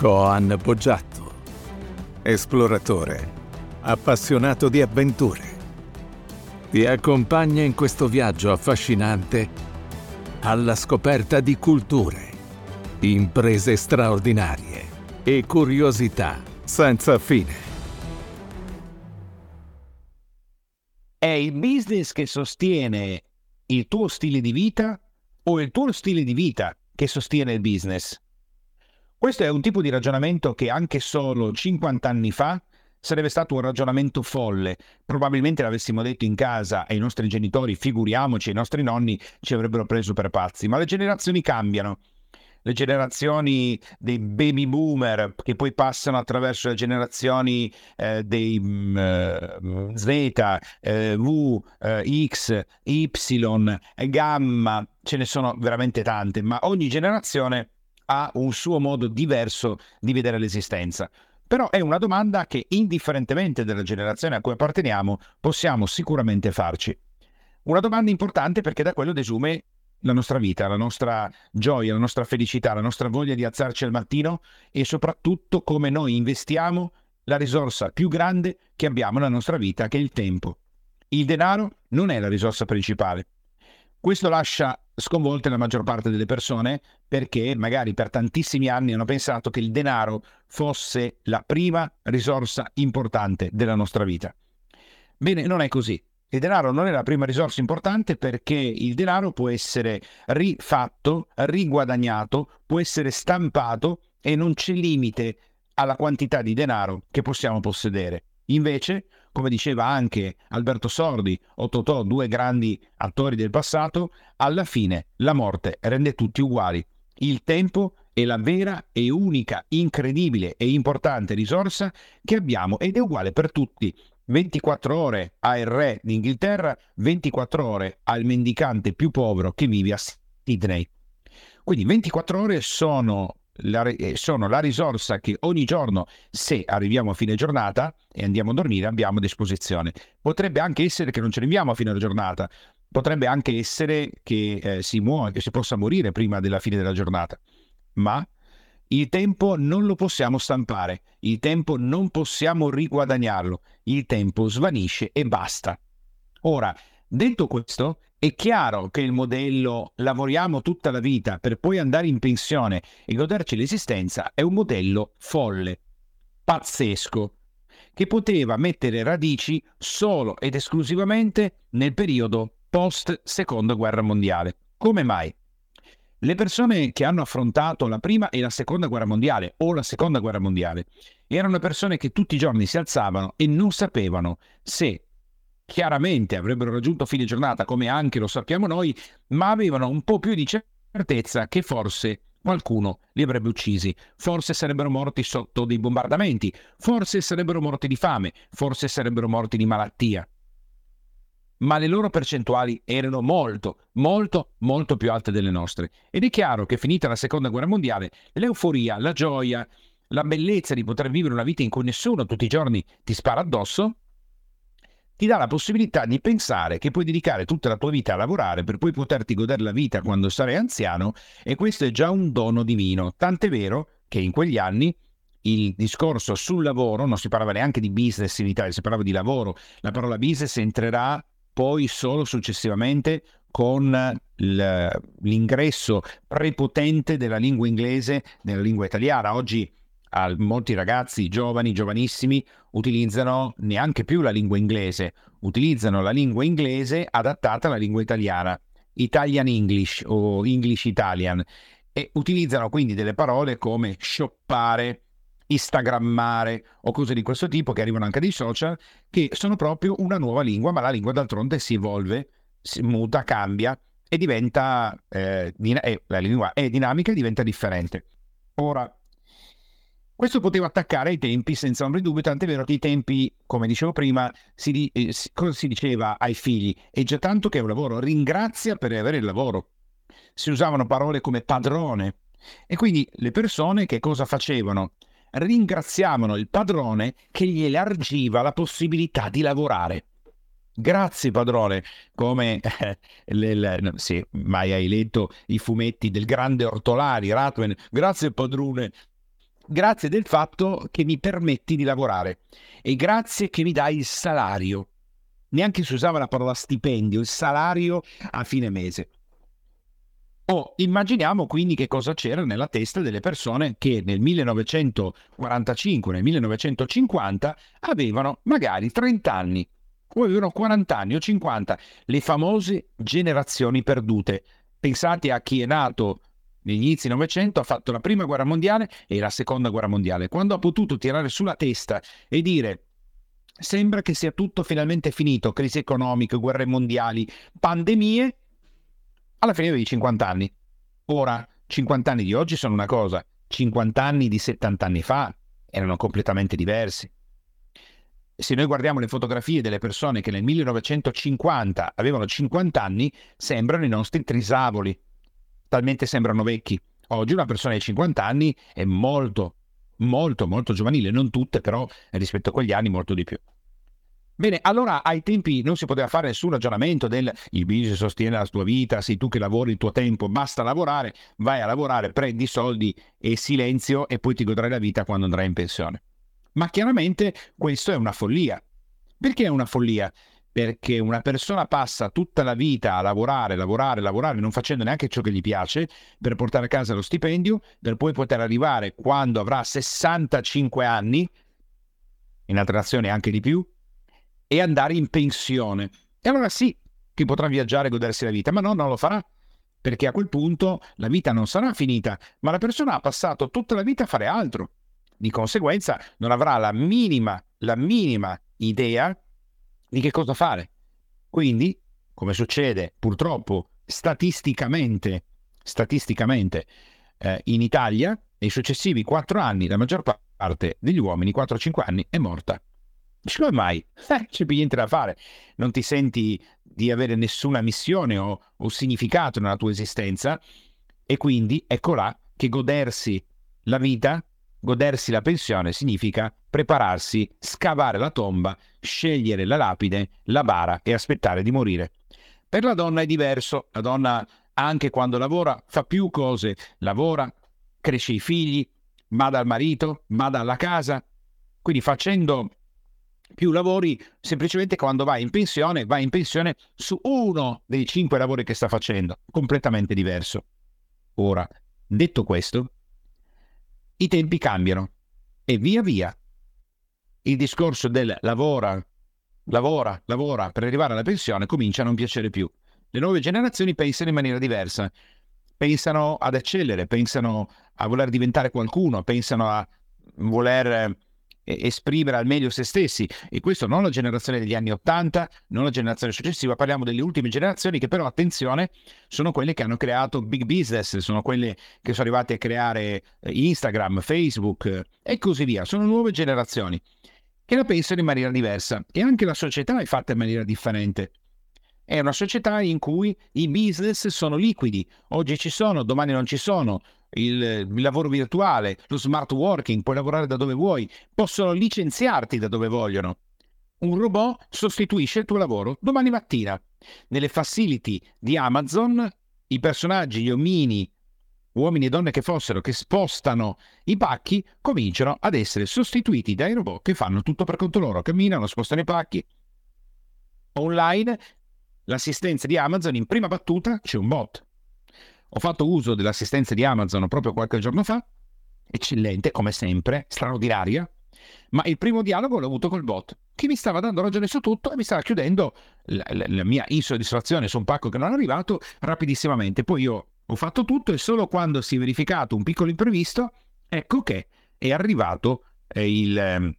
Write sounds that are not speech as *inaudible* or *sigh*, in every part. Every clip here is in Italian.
Coan Poggiatto, esploratore, appassionato di avventure. Ti accompagna in questo viaggio affascinante alla scoperta di culture, imprese straordinarie e curiosità senza fine. È il business che sostiene il tuo stile di vita o il tuo stile di vita che sostiene il business? Questo è un tipo di ragionamento che anche solo 50 anni fa sarebbe stato un ragionamento folle. Probabilmente l'avessimo detto in casa ai nostri genitori, figuriamoci, ai nostri nonni ci avrebbero preso per pazzi. Ma le generazioni cambiano. Le generazioni dei baby boomer che poi passano attraverso le generazioni eh, dei mm, eh, Z, eh, V, eh, X, Y, gamma, ce ne sono veramente tante, ma ogni generazione ha un suo modo diverso di vedere l'esistenza. Però è una domanda che, indifferentemente dalla generazione a cui apparteniamo, possiamo sicuramente farci. Una domanda importante perché da quello desume la nostra vita, la nostra gioia, la nostra felicità, la nostra voglia di alzarci al mattino e soprattutto come noi investiamo la risorsa più grande che abbiamo nella nostra vita, che è il tempo. Il denaro non è la risorsa principale. Questo lascia sconvolte la maggior parte delle persone perché magari per tantissimi anni hanno pensato che il denaro fosse la prima risorsa importante della nostra vita. Bene, non è così. Il denaro non è la prima risorsa importante perché il denaro può essere rifatto, riguadagnato, può essere stampato e non c'è limite alla quantità di denaro che possiamo possedere. Invece, come diceva anche Alberto Sordi o Totò, due grandi attori del passato, alla fine la morte rende tutti uguali. Il tempo è la vera e unica, incredibile e importante risorsa che abbiamo ed è uguale per tutti. 24 ore al re d'Inghilterra, 24 ore al mendicante più povero che vive a Sydney. Quindi 24 ore sono la, eh, sono la risorsa che ogni giorno, se arriviamo a fine giornata e andiamo a dormire, abbiamo a disposizione. Potrebbe anche essere che non ci arriviamo a fine giornata, potrebbe anche essere che eh, si muore, che si possa morire prima della fine della giornata, ma il tempo non lo possiamo stampare, il tempo non possiamo riguadagnarlo, il tempo svanisce e basta. Ora, detto questo, è chiaro che il modello lavoriamo tutta la vita per poi andare in pensione e goderci l'esistenza è un modello folle, pazzesco, che poteva mettere radici solo ed esclusivamente nel periodo post seconda guerra mondiale. Come mai? Le persone che hanno affrontato la prima e la seconda guerra mondiale o la seconda guerra mondiale erano persone che tutti i giorni si alzavano e non sapevano se chiaramente avrebbero raggiunto fine giornata, come anche lo sappiamo noi, ma avevano un po' più di certezza che forse qualcuno li avrebbe uccisi, forse sarebbero morti sotto dei bombardamenti, forse sarebbero morti di fame, forse sarebbero morti di malattia. Ma le loro percentuali erano molto, molto, molto più alte delle nostre. Ed è chiaro che finita la seconda guerra mondiale, l'euforia, la gioia, la bellezza di poter vivere una vita in cui nessuno tutti i giorni ti spara addosso, ti dà la possibilità di pensare che puoi dedicare tutta la tua vita a lavorare per poi poterti godere la vita quando sarai anziano e questo è già un dono divino. Tant'è vero che in quegli anni il discorso sul lavoro, non si parlava neanche di business in Italia, si parlava di lavoro, la parola business entrerà poi solo successivamente con l'ingresso prepotente della lingua inglese nella lingua italiana. Oggi molti ragazzi giovani, giovanissimi, utilizzano neanche più la lingua inglese, utilizzano la lingua inglese adattata alla lingua italiana, Italian English o English Italian, e utilizzano quindi delle parole come shoppare, instagrammare o cose di questo tipo che arrivano anche dai social, che sono proprio una nuova lingua, ma la lingua d'altronde si evolve, si muta, cambia e diventa, eh, eh, la lingua è dinamica e diventa differente. Ora, questo poteva attaccare ai tempi senza ombra di dubbio, tant'è vero che i tempi, come dicevo prima, si, eh, si, si diceva ai figli? È già tanto che è un lavoro, ringrazia per avere il lavoro. Si usavano parole come padrone. E quindi le persone che cosa facevano? Ringraziavano il padrone che gli elargiva la possibilità di lavorare. Grazie padrone, come eh, le, le, sì, mai hai letto i fumetti del grande Ortolani, Ratman, grazie padrone grazie del fatto che mi permetti di lavorare e grazie che mi dai il salario. Neanche si usava la parola stipendio, il salario a fine mese. Oh, immaginiamo quindi che cosa c'era nella testa delle persone che nel 1945, nel 1950 avevano magari 30 anni, o avevano 40 anni o 50, le famose generazioni perdute. Pensate a chi è nato negli inizi del Novecento, ha fatto la prima guerra mondiale e la seconda guerra mondiale. Quando ha potuto tirare sulla testa e dire sembra che sia tutto finalmente finito, crisi economiche, guerre mondiali, pandemie, alla fine avevi 50 anni. Ora, 50 anni di oggi sono una cosa, 50 anni di 70 anni fa erano completamente diversi. Se noi guardiamo le fotografie delle persone che nel 1950 avevano 50 anni, sembrano i nostri trisavoli, talmente sembrano vecchi. Oggi una persona di 50 anni è molto, molto, molto giovanile, non tutte però rispetto a quegli anni molto di più. Bene, allora ai tempi non si poteva fare nessun ragionamento del il business sostiene la tua vita, sei tu che lavori il tuo tempo, basta lavorare, vai a lavorare, prendi soldi e silenzio e poi ti godrai la vita quando andrai in pensione. Ma chiaramente questo è una follia. Perché è una follia? Perché una persona passa tutta la vita a lavorare, lavorare, lavorare, non facendo neanche ciò che gli piace, per portare a casa lo stipendio, per poi poter arrivare quando avrà 65 anni, in altre nazioni anche di più, e andare in pensione. E allora sì che potrà viaggiare e godersi la vita, ma no, non lo farà. Perché a quel punto la vita non sarà finita, ma la persona ha passato tutta la vita a fare altro. Di conseguenza non avrà la minima, la minima idea di che cosa fare. Quindi, come succede purtroppo statisticamente, statisticamente eh, in Italia, nei successivi quattro anni la maggior parte degli uomini, 4-5 anni, è morta. Dici come mai? *laughs* Eh, c'è più niente da fare. Non ti senti di avere nessuna missione o, o significato nella tua esistenza e quindi ecco là che godersi la vita, godersi la pensione significa prepararsi, scavare la tomba, scegliere la lapide, la bara e aspettare di morire. Per la donna è diverso, la donna anche quando lavora fa più cose, lavora, cresce i figli, bada al marito, bada alla casa, quindi facendo più lavori semplicemente quando vai in pensione, vai in pensione su uno dei cinque lavori che sta facendo, completamente diverso. Ora, detto questo, i tempi cambiano. E via via. Il discorso del lavora, lavora, lavora per arrivare alla pensione comincia a non piacere più. Le nuove generazioni pensano in maniera diversa, pensano ad eccellere, pensano a voler diventare qualcuno, pensano a voler esprimere al meglio se stessi. E questo non la generazione degli anni 80, non la generazione successiva, parliamo delle ultime generazioni che però attenzione sono quelle che hanno creato big business, sono quelle che sono arrivate a creare eh, Instagram, Facebook eh, e così via, sono nuove generazioni che la pensano in maniera diversa. E anche la società è fatta in maniera differente. È una società in cui i business sono liquidi, oggi ci sono, domani non ci sono, il, il, lavoro virtuale, lo smart working, puoi lavorare da dove vuoi, possono licenziarti da dove vogliono. Un robot sostituisce il tuo lavoro domani mattina. Nelle facility di Amazon, i personaggi, gli omini, uomini e donne che fossero, che spostano i pacchi, cominciano ad essere sostituiti dai robot che fanno tutto per conto loro, camminano, spostano i pacchi. Online, l'assistenza di Amazon, in prima battuta c'è un bot ho fatto uso dell'assistenza di Amazon proprio qualche giorno fa, eccellente come sempre, straordinaria, ma il primo dialogo l'ho avuto col bot, che mi stava dando ragione su tutto e mi stava chiudendo la, la, la mia insoddisfazione su un pacco che non è arrivato rapidissimamente. Poi io ho fatto tutto e solo quando si è verificato un piccolo imprevisto, ecco che è arrivato eh, il, ehm,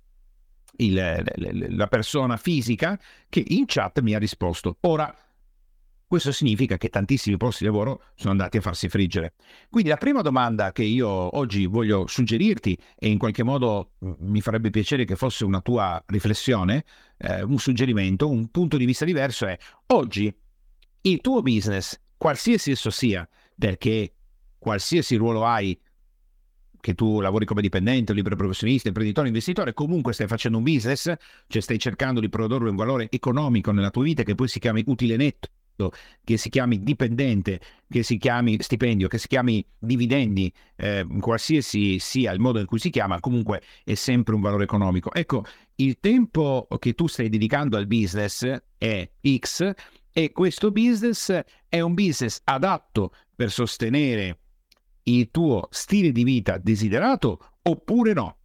il, la persona fisica che in chat mi ha risposto. Ora, questo significa che tantissimi posti di lavoro sono andati a farsi friggere. Quindi la prima domanda che io oggi voglio suggerirti, e in qualche modo mm, mi farebbe piacere che fosse una tua riflessione, eh, un suggerimento, un punto di vista diverso, è oggi il tuo business, qualsiasi esso sia, perché qualsiasi ruolo hai, che tu lavori come dipendente, libero professionista, imprenditore, investitore, comunque stai facendo un business, cioè stai cercando di produrre un valore economico nella tua vita che poi si chiama utile netto che si chiami dipendente, che si chiami stipendio, che si chiami dividendi, eh, qualsiasi sia il modo in cui si chiama, comunque è sempre un valore economico. Ecco, il tempo che tu stai dedicando al business è X e questo business è un business adatto per sostenere il tuo stile di vita desiderato oppure no?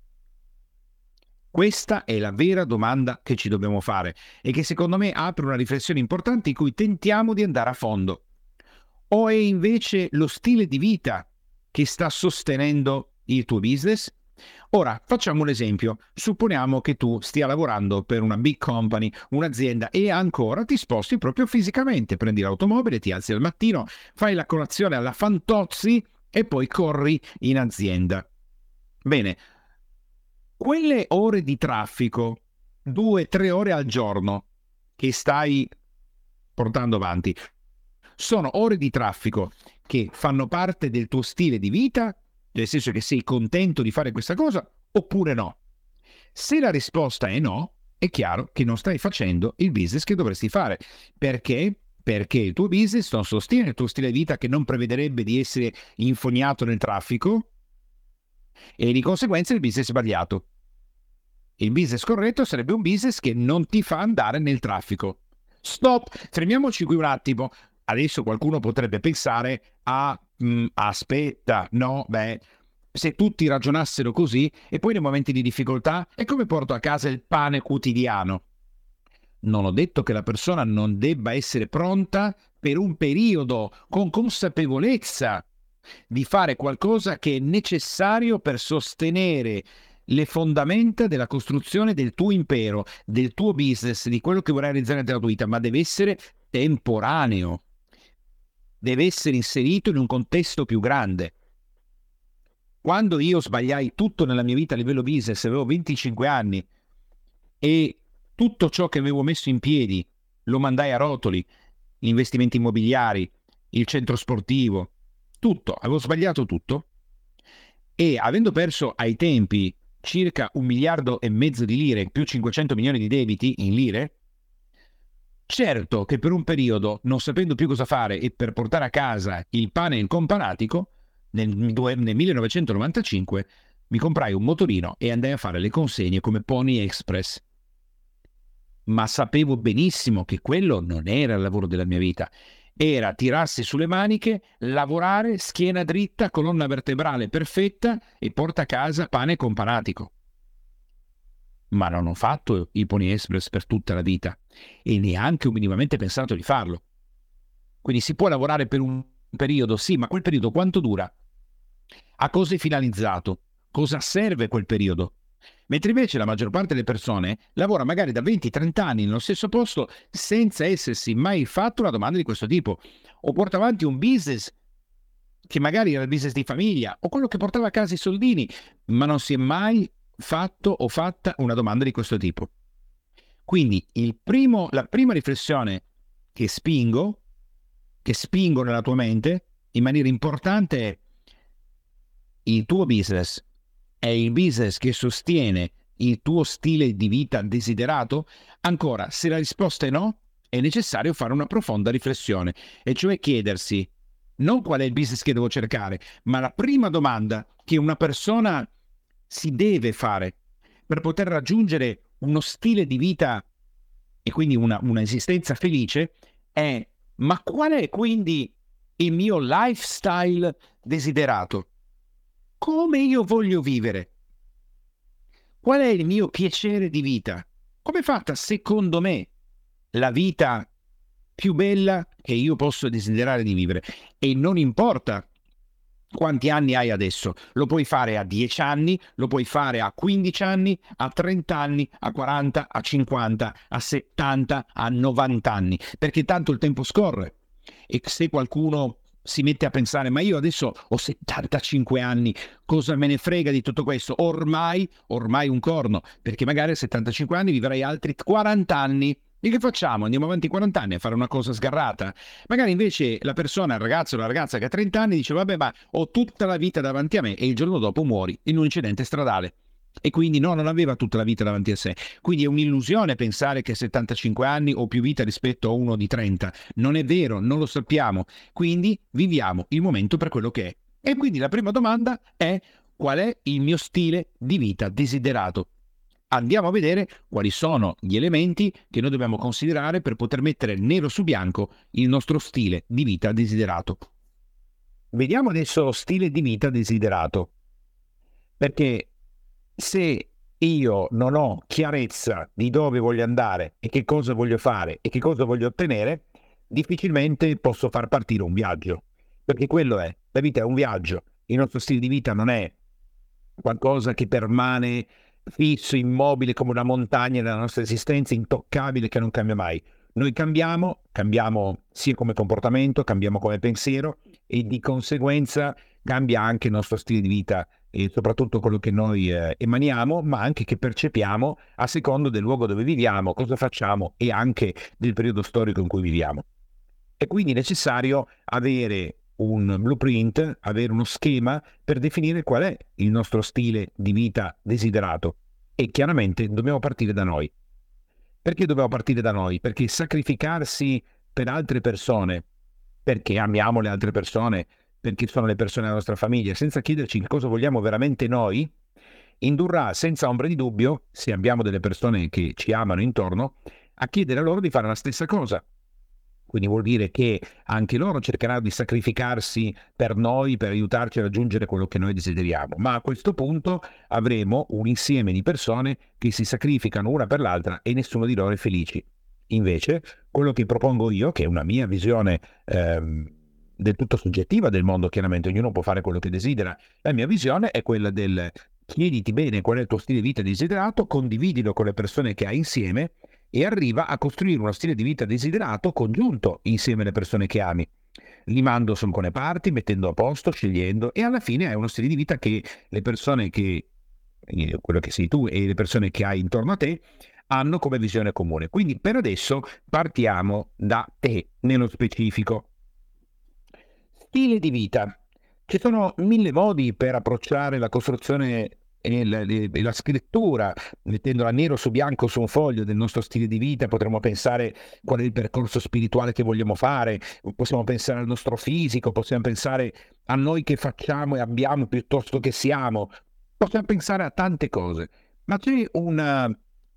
Questa è la vera domanda che ci dobbiamo fare e che secondo me apre una riflessione importante in cui tentiamo di andare a fondo. O è invece lo stile di vita che sta sostenendo il tuo business? Ora, facciamo un esempio. Supponiamo che tu stia lavorando per una big company, un'azienda e ancora ti sposti proprio fisicamente. Prendi l'automobile, ti alzi al mattino, fai la colazione alla Fantozzi e poi corri in azienda. Bene, quelle ore di traffico, due, tre ore al giorno che stai portando avanti, sono ore di traffico che fanno parte del tuo stile di vita nel senso che sei contento di fare questa cosa oppure no? Se la risposta è no, è chiaro che non stai facendo il business che dovresti fare. Perché? Perché il tuo business non sostiene il tuo stile di vita che non prevederebbe di essere infognato nel traffico e di conseguenza il business è sbagliato. Il business corretto sarebbe un business che non ti fa andare nel traffico. Stop, fermiamoci qui un attimo. Adesso qualcuno potrebbe pensare a mm, aspetta, no, beh, se tutti ragionassero così e poi nei momenti di difficoltà, e come porto a casa il pane quotidiano? Non ho detto che la persona non debba essere pronta per un periodo con consapevolezza di fare qualcosa che è necessario per sostenere le fondamenta della costruzione del tuo impero, del tuo business, di quello che vorrai realizzare nella tua vita, ma deve essere temporaneo deve essere inserito in un contesto più grande. Quando io sbagliai tutto nella mia vita a livello business, avevo 25 anni e tutto ciò che avevo messo in piedi lo mandai a rotoli, investimenti immobiliari, il centro sportivo, tutto, avevo sbagliato tutto e avendo perso ai tempi circa un miliardo e mezzo di lire più 500 milioni di debiti in lire, Certo che per un periodo, non sapendo più cosa fare e per portare a casa il pane in companatico, nel, nel 1995 mi comprai un motorino e andai a fare le consegne come Pony Express. Ma sapevo benissimo che quello non era il lavoro della mia vita. Era tirarsi sulle maniche, lavorare, schiena dritta, colonna vertebrale perfetta e porta a casa pane companatico ma non ho fatto il Pony Express per tutta la vita e neanche ho minimamente pensato di farlo. Quindi si può lavorare per un periodo, sì, ma quel periodo quanto dura? A cosa è finalizzato? Cosa serve quel periodo? Mentre invece la maggior parte delle persone lavora magari da 20-30 anni nello stesso posto senza essersi mai fatto una domanda di questo tipo, o porta avanti un business che magari era il business di famiglia, o quello che portava a casa i soldini, ma non si è mai fatto o fatta una domanda di questo tipo. Quindi primo, la prima riflessione che spingo, che spingo nella tua mente in maniera importante è il tuo business è il business che sostiene il tuo stile di vita desiderato? Ancora, se la risposta è no, è necessario fare una profonda riflessione, e cioè chiedersi non qual è il business che devo cercare, ma la prima domanda che una persona si deve fare per poter raggiungere uno stile di vita e quindi una, un'esistenza felice è ma qual è quindi il mio lifestyle desiderato? Come io voglio vivere? Qual è il mio piacere di vita? Come è fatta secondo me la vita più bella che io posso desiderare di vivere? E non importa quanti anni hai adesso? Lo puoi fare a 10 anni, lo puoi fare a 15 anni, a 30 anni, a 40, a 50, a 70, a 90 anni, perché tanto il tempo scorre. E se qualcuno si mette a pensare, ma io adesso ho 75 anni, cosa me ne frega di tutto questo? Ormai, ormai un corno, perché magari a 75 anni vivrai altri 40 anni e che facciamo? Andiamo avanti 40 anni a fare una cosa sgarrata? Magari invece la persona, il ragazzo o la ragazza che ha 30 anni dice vabbè ma ho tutta la vita davanti a me e il giorno dopo muori in un incidente stradale. E quindi no, non aveva tutta la vita davanti a sé. Quindi è un'illusione pensare che 75 anni o più vita rispetto a uno di 30. Non è vero, non lo sappiamo. Quindi viviamo il momento per quello che è. E quindi la prima domanda è qual è il mio stile di vita desiderato? Andiamo a vedere quali sono gli elementi che noi dobbiamo considerare per poter mettere nero su bianco il nostro stile di vita desiderato. Vediamo adesso lo stile di vita desiderato. Perché se io non ho chiarezza di dove voglio andare e che cosa voglio fare e che cosa voglio ottenere, difficilmente posso far partire un viaggio. Perché quello è, la vita è un viaggio, il nostro stile di vita non è qualcosa che permane fisso, immobile come una montagna nella nostra esistenza, intoccabile che non cambia mai. Noi cambiamo, cambiamo sia come comportamento, cambiamo come pensiero e di conseguenza cambia anche il nostro stile di vita e soprattutto quello che noi eh, emaniamo, ma anche che percepiamo a secondo del luogo dove viviamo, cosa facciamo e anche del periodo storico in cui viviamo. È quindi necessario avere un blueprint, avere uno schema per definire qual è il nostro stile di vita desiderato e chiaramente dobbiamo partire da noi. Perché dobbiamo partire da noi? Perché sacrificarsi per altre persone, perché amiamo le altre persone, perché sono le persone della nostra famiglia, senza chiederci cosa vogliamo veramente noi, indurrà senza ombra di dubbio, se abbiamo delle persone che ci amano intorno, a chiedere a loro di fare la stessa cosa. Quindi vuol dire che anche loro cercheranno di sacrificarsi per noi, per aiutarci a raggiungere quello che noi desideriamo. Ma a questo punto avremo un insieme di persone che si sacrificano una per l'altra e nessuno di loro è felice. Invece, quello che propongo io, che è una mia visione ehm, del tutto soggettiva del mondo, chiaramente ognuno può fare quello che desidera. La mia visione è quella del chiediti bene qual è il tuo stile di vita desiderato, condividilo con le persone che hai insieme e arriva a costruire uno stile di vita desiderato congiunto insieme alle persone che ami. Limando su alcune parti, mettendo a posto, scegliendo e alla fine è uno stile di vita che le persone che, eh, quello che sei tu e le persone che hai intorno a te hanno come visione comune. Quindi per adesso partiamo da te nello specifico. Stile di vita. Ci sono mille modi per approcciare la costruzione e la, e la, scrittura, mettendola nero su bianco su un foglio del nostro stile di vita, potremmo pensare qual è il percorso spirituale che vogliamo fare, possiamo pensare al nostro fisico, possiamo pensare a noi che facciamo e abbiamo piuttosto che siamo, possiamo pensare a tante cose, ma c'è una,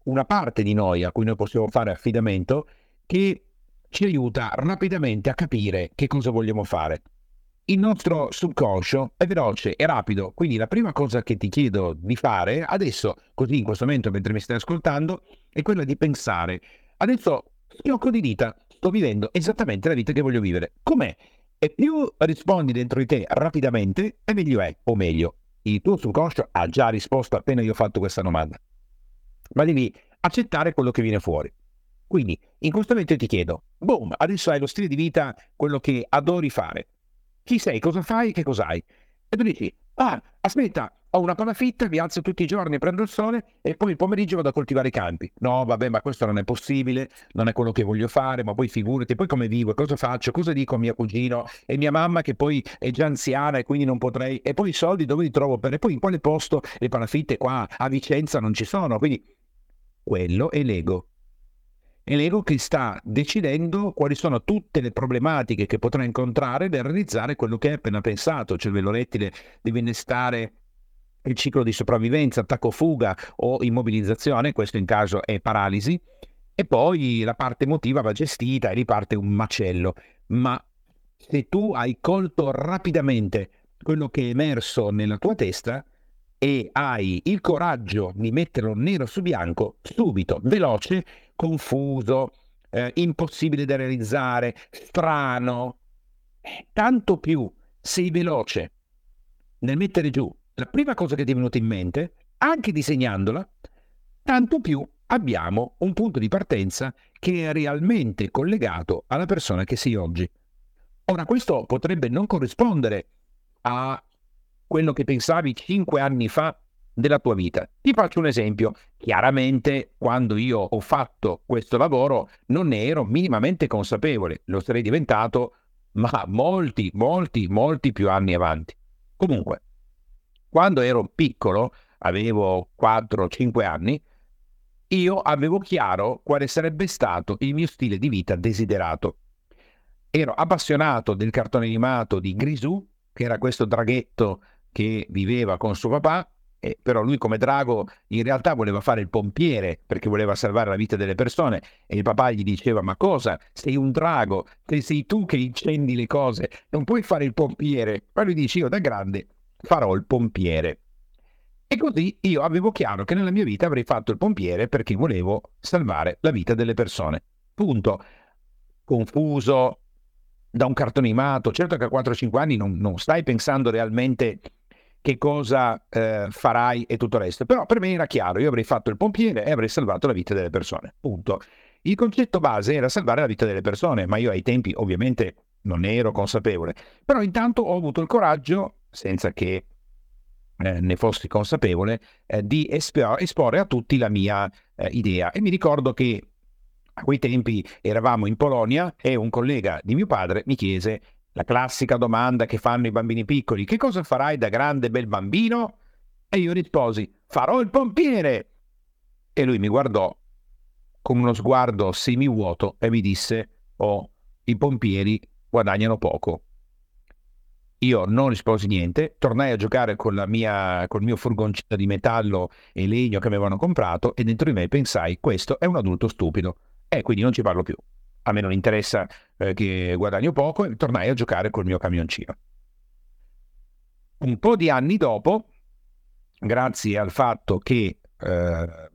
una parte di noi a cui noi possiamo fare affidamento che ci aiuta rapidamente a capire che cosa vogliamo fare il nostro subconscio è veloce e rapido, quindi la prima cosa che ti chiedo di fare adesso, così in questo momento mentre mi stai ascoltando, è quella di pensare, adesso schiocco di dita, sto vivendo esattamente la vita che voglio vivere. Com'è? E più rispondi dentro di te rapidamente, e meglio è, o meglio, il tuo subconscio ha già risposto appena io ho fatto questa domanda. Ma devi accettare quello che viene fuori. Quindi, in questo momento ti chiedo, boom, adesso hai lo stile di vita, quello che adori fare chi sei, cosa fai, che cos'hai. E tu dici, ah, aspetta, ho una palafitta, mi alzo tutti i giorni, prendo il sole e poi il pomeriggio vado a coltivare i campi. No, vabbè, ma questo non è possibile, non è quello che voglio fare, ma poi figurati, poi come vivo, cosa faccio, cosa dico a mio cugino e mia mamma che poi è già anziana e quindi non potrei, e poi i soldi dove li trovo per, e poi in quale posto le palafitte qua a Vicenza non ci sono, quindi quello è l'ego è l'ego che sta decidendo quali sono tutte le problematiche che potrà incontrare nel realizzare quello che è appena pensato, cioè il cervello rettile deve innestare il ciclo di sopravvivenza, attacco-fuga o immobilizzazione, questo in caso è paralisi, e poi la parte emotiva va gestita e riparte un macello. Ma se tu hai colto rapidamente quello che è emerso nella tua testa e hai il coraggio di metterlo nero su bianco, subito, veloce, confuso, eh, impossibile da realizzare, strano. Tanto più sei veloce nel mettere giù la prima cosa che ti è venuta in mente, anche disegnandola, tanto più abbiamo un punto di partenza che è realmente collegato alla persona che sei oggi. Ora, questo potrebbe non corrispondere a quello che pensavi cinque anni fa della tua vita. Ti faccio un esempio. Chiaramente, quando io ho fatto questo lavoro, non ne ero minimamente consapevole. Lo sarei diventato, ma molti, molti, molti più anni avanti. Comunque, quando ero piccolo, avevo 4-5 anni, io avevo chiaro quale sarebbe stato il mio stile di vita desiderato. Ero appassionato del cartone animato di Grisù, che era questo draghetto che viveva con suo papà, eh, però lui come drago in realtà voleva fare il pompiere perché voleva salvare la vita delle persone e il papà gli diceva ma cosa? Sei un drago, sei tu che incendi le cose, non puoi fare il pompiere. Ma lui dice io da grande farò il pompiere. E così io avevo chiaro che nella mia vita avrei fatto il pompiere perché volevo salvare la vita delle persone. Punto. Confuso da un cartone animato, certo che a 4-5 anni non, non stai pensando realmente che cosa eh, farai e tutto il resto. Però per me era chiaro, io avrei fatto il pompiere e avrei salvato la vita delle persone. Punto. Il concetto base era salvare la vita delle persone, ma io ai tempi ovviamente non ne ero consapevole. Però intanto ho avuto il coraggio, senza che eh, ne fossi consapevole, eh, di esp- esporre a tutti la mia eh, idea. E mi ricordo che a quei tempi eravamo in Polonia e un collega di mio padre mi chiese la classica domanda che fanno i bambini piccoli, che cosa farai da grande bel bambino? E io risposi, farò il pompiere. E lui mi guardò con uno sguardo semivuoto e mi disse, oh, i pompieri guadagnano poco. Io non risposi niente, tornai a giocare con, mia, col mio furgoncino di metallo e legno che avevano comprato e dentro di me pensai, questo è un adulto stupido. E quindi non ci parlo più a me non interessa eh, che guadagno poco e tornai a giocare col mio camioncino. Un po' di anni dopo, grazie al fatto che eh,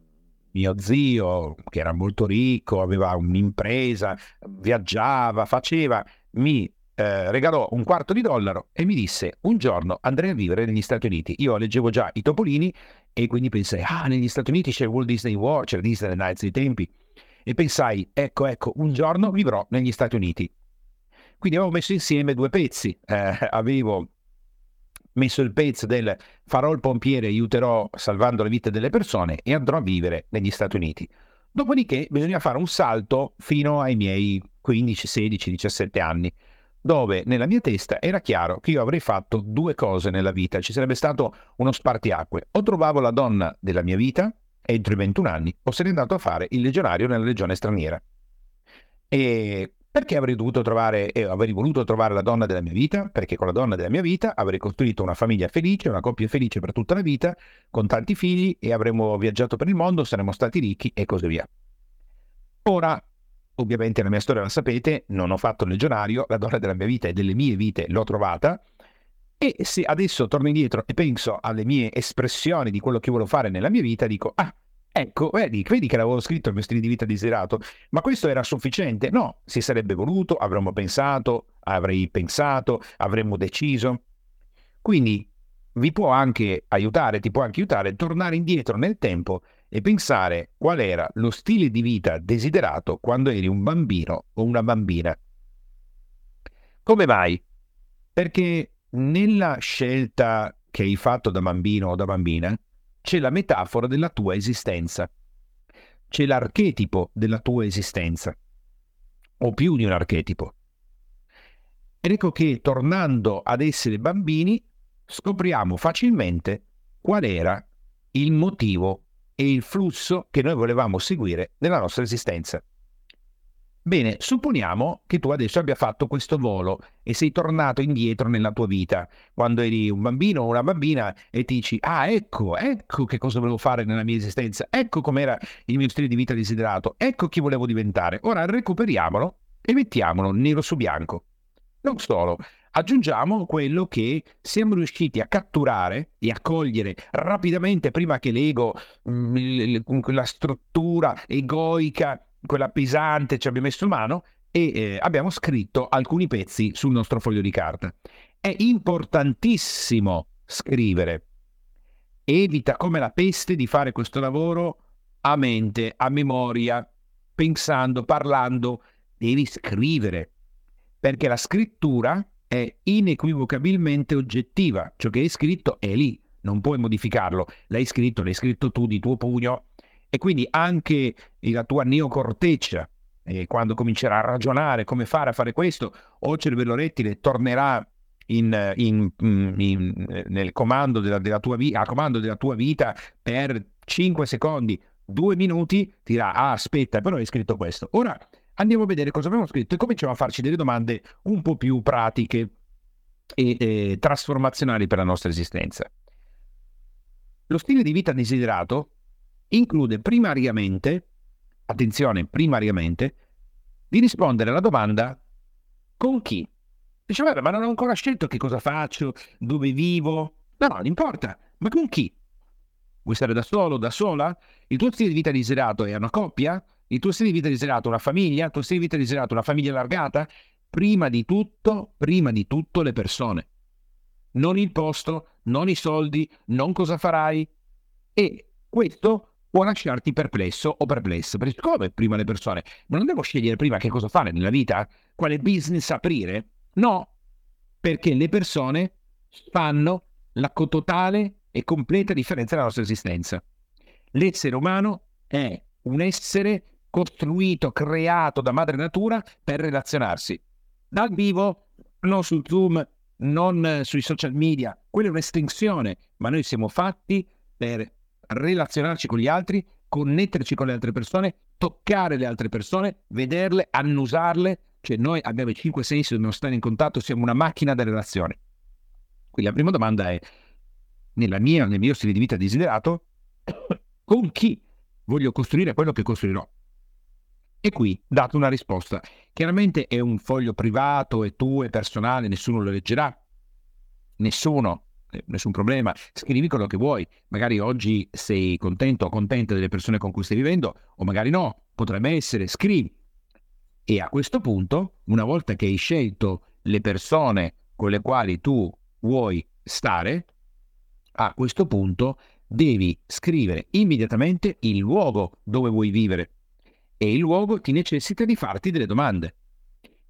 mio zio, che era molto ricco, aveva un'impresa, viaggiava, faceva, mi eh, regalò un quarto di dollaro e mi disse un giorno andrei a vivere negli Stati Uniti. Io leggevo già i Topolini e quindi pensai, ah, negli Stati Uniti c'è Walt Disney World, c'è Disney Nights dei tempi e pensai, ecco, ecco, un giorno vivrò negli Stati Uniti. Quindi avevo messo insieme due pezzi, eh, avevo messo il pezzo del farò il pompiere, aiuterò salvando le vite delle persone e andrò a vivere negli Stati Uniti. Dopodiché bisogna fare un salto fino ai miei 15, 16, 17 anni, dove nella mia testa era chiaro che io avrei fatto due cose nella vita, ci sarebbe stato uno spartiacque. O trovavo la donna della mia vita, entro i 21 anni, o n'è andato a fare il legionario nella legione straniera. E perché avrei dovuto trovare, eh, avrei voluto trovare la donna della mia vita? Perché con la donna della mia vita avrei costruito una famiglia felice, una coppia felice per tutta la vita, con tanti figli e avremmo viaggiato per il mondo, saremmo stati ricchi e così via. Ora, ovviamente la mia storia la sapete, non ho fatto il legionario, la donna della mia vita e delle mie vite l'ho trovata, e se adesso torno indietro e penso alle mie espressioni di quello che volevo fare nella mia vita, dico, ah, ecco, vedi, vedi che l'avevo scritto il mio stile di vita desiderato, ma questo era sufficiente? No, si sarebbe voluto, avremmo pensato, avrei pensato, avremmo deciso. Quindi vi può anche aiutare, ti può anche aiutare tornare indietro nel tempo e pensare qual era lo stile di vita desiderato quando eri un bambino o una bambina. Come mai? Perché nella scelta che hai fatto da bambino o da bambina c'è la metafora della tua esistenza, c'è l'archetipo della tua esistenza, o più di un archetipo. Ed ecco che tornando ad essere bambini scopriamo facilmente qual era il motivo e il flusso che noi volevamo seguire nella nostra esistenza. Bene, supponiamo che tu adesso abbia fatto questo volo e sei tornato indietro nella tua vita, quando eri un bambino o una bambina e ti dici, ah ecco, ecco che cosa volevo fare nella mia esistenza, ecco com'era il mio stile di vita desiderato, ecco chi volevo diventare. Ora recuperiamolo e mettiamolo nero su bianco. Non solo, aggiungiamo quello che siamo riusciti a catturare e a cogliere rapidamente prima che l'ego, mm, la struttura egoica quella pesante ci abbiamo messo in mano e eh, abbiamo scritto alcuni pezzi sul nostro foglio di carta. È importantissimo scrivere. Evita come la peste di fare questo lavoro a mente, a memoria, pensando, parlando. Devi scrivere, perché la scrittura è inequivocabilmente oggettiva. Ciò che hai scritto è lì, non puoi modificarlo. L'hai scritto, l'hai scritto tu di tuo pugno e quindi anche la tua neocorteccia, eh, quando comincerà a ragionare come fare a fare questo, o cervello rettile tornerà in, in, mm, in, nel comando della, della tua vita, a comando della tua vita per 5 secondi, 2 minuti, dirà, ah aspetta, però hai scritto questo. Ora andiamo a vedere cosa abbiamo scritto e cominciamo a farci delle domande un po' più pratiche e eh, trasformazionali per la nostra esistenza. Lo stile di vita desiderato include primariamente, attenzione, primariamente, di rispondere alla domanda con chi? Dice, guarda, ma non ho ancora scelto che cosa faccio, dove vivo. No, no, non importa, ma con chi? Vuoi stare da solo, da sola? Il tuo stile di vita desiderato è una coppia? Il tuo stile di vita desiderato è una famiglia? Il tuo stile di vita desiderato è una famiglia allargata? Prima di tutto, prima di tutto le persone. Non il posto, non i soldi, non cosa farai. E questo può lasciarti perplesso o perplesso. Perché come prima le persone? Ma non devo scegliere prima che cosa fare nella vita? Quale business aprire? No, perché le persone fanno la totale e completa differenza della nostra esistenza. L'essere umano è un essere costruito, creato da madre natura per relazionarsi. Dal vivo, non sul Zoom, non sui social media, quella è un'estensione, ma noi siamo fatti per relazionarci con gli altri, connetterci con le altre persone, toccare le altre persone, vederle, annusarle, cioè noi abbiamo i cinque sensi, dobbiamo stare in contatto, siamo una macchina delle relazioni. Quindi la prima domanda è, mia, nel mio stile di vita desiderato, *coughs* con chi voglio costruire quello che costruirò? E qui date una risposta. Chiaramente è un foglio privato, è tuo, è personale, nessuno lo leggerà. Nessuno, nessun problema. Scrivi quello che vuoi. Magari oggi sei contento o contenta delle persone con cui stai vivendo, o magari no. Potrebbe essere, scrivi. E a questo punto, una volta che hai scelto le persone con le quali tu vuoi stare, a questo punto devi scrivere immediatamente il luogo dove vuoi vivere e il luogo ti necessita di farti delle domande,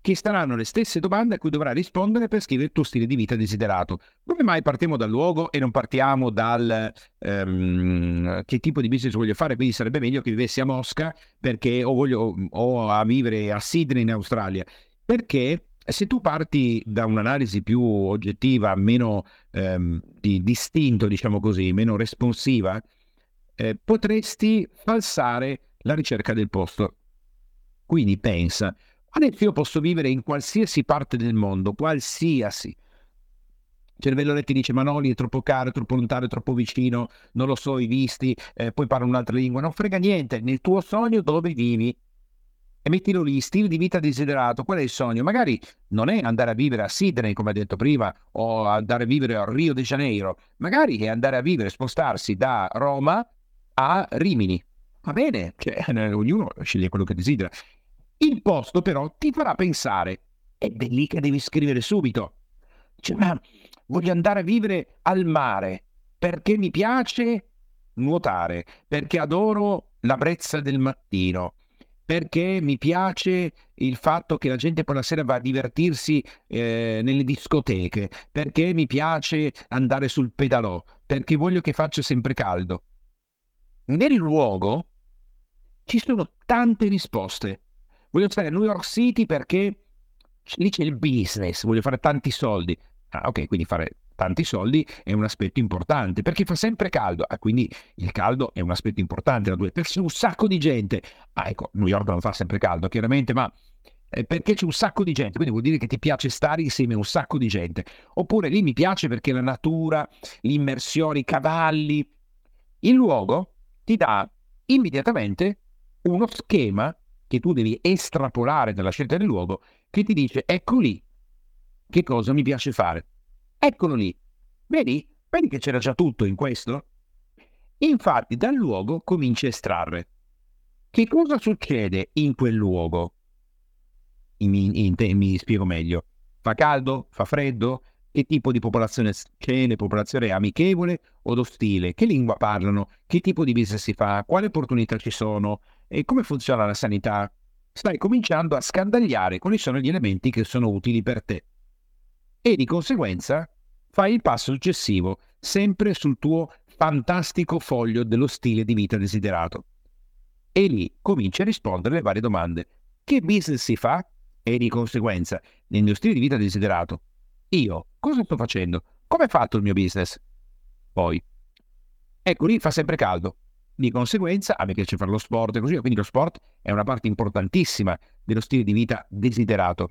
che saranno le stesse domande a cui dovrai rispondere per scrivere il tuo stile di vita desiderato. Come mai partiamo dal luogo e non partiamo dal um, che tipo di business voglio fare? Quindi sarebbe meglio che vivessi a Mosca perché, o, voglio, o a vivere a Sydney in Australia. Perché se tu parti da un'analisi più oggettiva, meno ehm, di, distinto, diciamo così, meno responsiva, eh, potresti falsare la ricerca del posto. Quindi pensa, adesso io posso vivere in qualsiasi parte del mondo, qualsiasi. Cervello ti dice, ma no, lì è troppo caro, è troppo lontano, è troppo vicino, non lo so, i visti, eh, poi parlo un'altra lingua, non frega niente, nel tuo sogno dove vivi e mettilo lì, stile di vita desiderato, qual è il sogno? Magari non è andare a vivere a Sydney, come ha detto prima, o andare a vivere a Rio de Janeiro, magari è andare a vivere, spostarsi da Roma a Rimini. Va bene, cioè, *laughs* ognuno sceglie quello che desidera. Il posto però ti farà pensare, ed è lì che devi scrivere subito. Cioè, ma voglio andare a vivere al mare perché mi piace nuotare, perché adoro la brezza del mattino, perché mi piace il fatto che la gente poi la sera va a divertirsi eh, nelle discoteche, perché mi piace andare sul pedalò, perché voglio che faccia sempre caldo. Nel luogo ci sono tante risposte. Voglio stare a New York City perché lì c'è il business, voglio fare tanti soldi. Ah, ok, quindi fare tanti soldi è un aspetto importante perché fa sempre caldo, ah, quindi il caldo è un aspetto importante da due, perché c'è un sacco di gente. Ah, ecco, New York non fa sempre caldo, chiaramente, ma eh, perché c'è un sacco di gente, quindi vuol dire che ti piace stare insieme a un sacco di gente. Oppure lì mi piace perché la natura, l'immersione, i cavalli. Il luogo ti dà immediatamente uno schema che tu devi estrapolare dalla scelta del luogo che ti dice ecco lì che cosa mi piace fare. Eccolo lì. Vedi? Vedi che c'era già tutto in questo? Infatti dal luogo cominci a estrarre. Che cosa succede in quel luogo? Mi, in, in, mi spiego meglio. Fa caldo? Fa freddo? Che tipo di popolazione c'è? La popolazione amichevole o ostile? Che lingua parlano? Che tipo di business si fa? Quali opportunità ci sono? E come funziona la sanità? Stai cominciando a scandagliare quali sono gli elementi che sono utili per te. E di conseguenza fai il passo successivo, sempre sul tuo fantastico foglio dello stile di vita desiderato. E lì cominci a rispondere alle varie domande. Che business si fa? E di conseguenza, nel mio stile di vita desiderato, io cosa sto facendo? Come è fatto il mio business? Poi, ecco lì fa sempre caldo. Di conseguenza, a me piace fare lo sport e così, quindi lo sport è una parte importantissima dello stile di vita desiderato.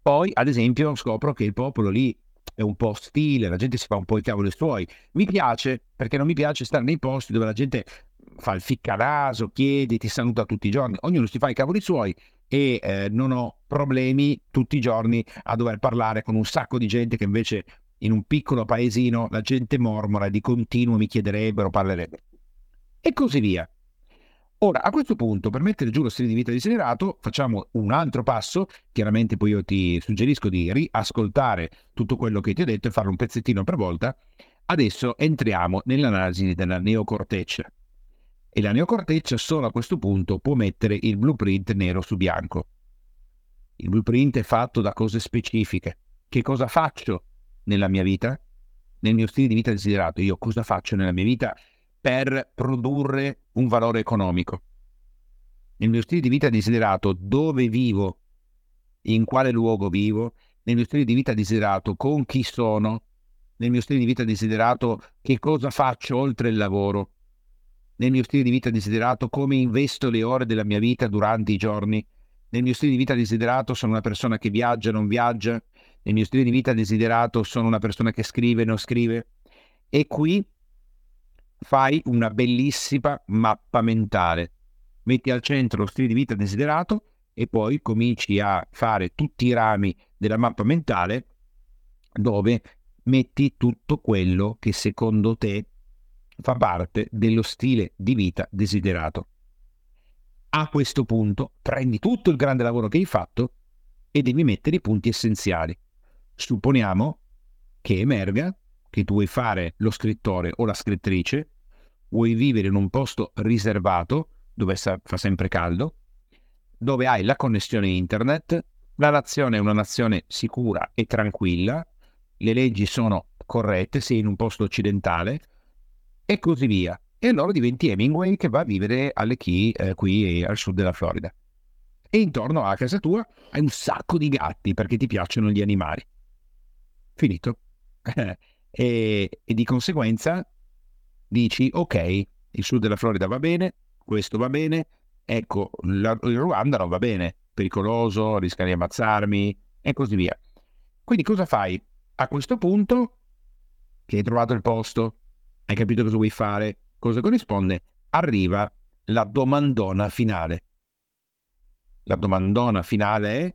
Poi, ad esempio, scopro che il popolo lì è un po' ostile, la gente si fa un po' i cavoli suoi. Mi piace perché non mi piace stare nei posti dove la gente fa il ficcanaso, chiede, ti saluta tutti i giorni. Ognuno si fa i cavoli suoi e eh, non ho problemi tutti i giorni a dover parlare con un sacco di gente che invece in un piccolo paesino la gente mormora e di continuo mi chiederebbero, parlerebbero e così via. Ora, a questo punto, per mettere giù lo stile di vita desiderato, facciamo un altro passo. Chiaramente poi io ti suggerisco di riascoltare tutto quello che ti ho detto e farlo un pezzettino per volta. Adesso entriamo nell'analisi della neocorteccia. E la neocorteccia solo a questo punto può mettere il blueprint nero su bianco. Il blueprint è fatto da cose specifiche. Che cosa faccio nella mia vita? Nel mio stile di vita desiderato. Io cosa faccio nella mia vita per produrre un valore economico. Nel mio stile di vita desiderato, dove vivo, in quale luogo vivo, nel mio stile di vita desiderato, con chi sono, nel mio stile di vita desiderato, che cosa faccio oltre il lavoro, nel mio stile di vita desiderato, come investo le ore della mia vita durante i giorni, nel mio stile di vita desiderato sono una persona che viaggia, non viaggia, nel mio stile di vita desiderato sono una persona che scrive, non scrive. E qui fai una bellissima mappa mentale. Metti al centro lo stile di vita desiderato e poi cominci a fare tutti i rami della mappa mentale dove metti tutto quello che secondo te fa parte dello stile di vita desiderato. A questo punto prendi tutto il grande lavoro che hai fatto e devi mettere i punti essenziali. Supponiamo che emerga che tu vuoi fare lo scrittore o la scrittrice, vuoi vivere in un posto riservato, dove fa sempre caldo, dove hai la connessione internet, la nazione è una nazione sicura e tranquilla, le leggi sono corrette, sei in un posto occidentale e così via. E allora diventi Hemingway che va a vivere alle Key eh, qui al sud della Florida. E intorno a casa tua hai un sacco di gatti perché ti piacciono gli animali. Finito. *laughs* e, e di conseguenza dici ok, il sud della Florida va bene, questo va bene, ecco, la, il Ruanda non va bene, pericoloso, rischia di ammazzarmi e così via. Quindi cosa fai? A questo punto, che hai trovato il posto, hai capito cosa vuoi fare, cosa corrisponde, arriva la domandona finale. La domandona finale è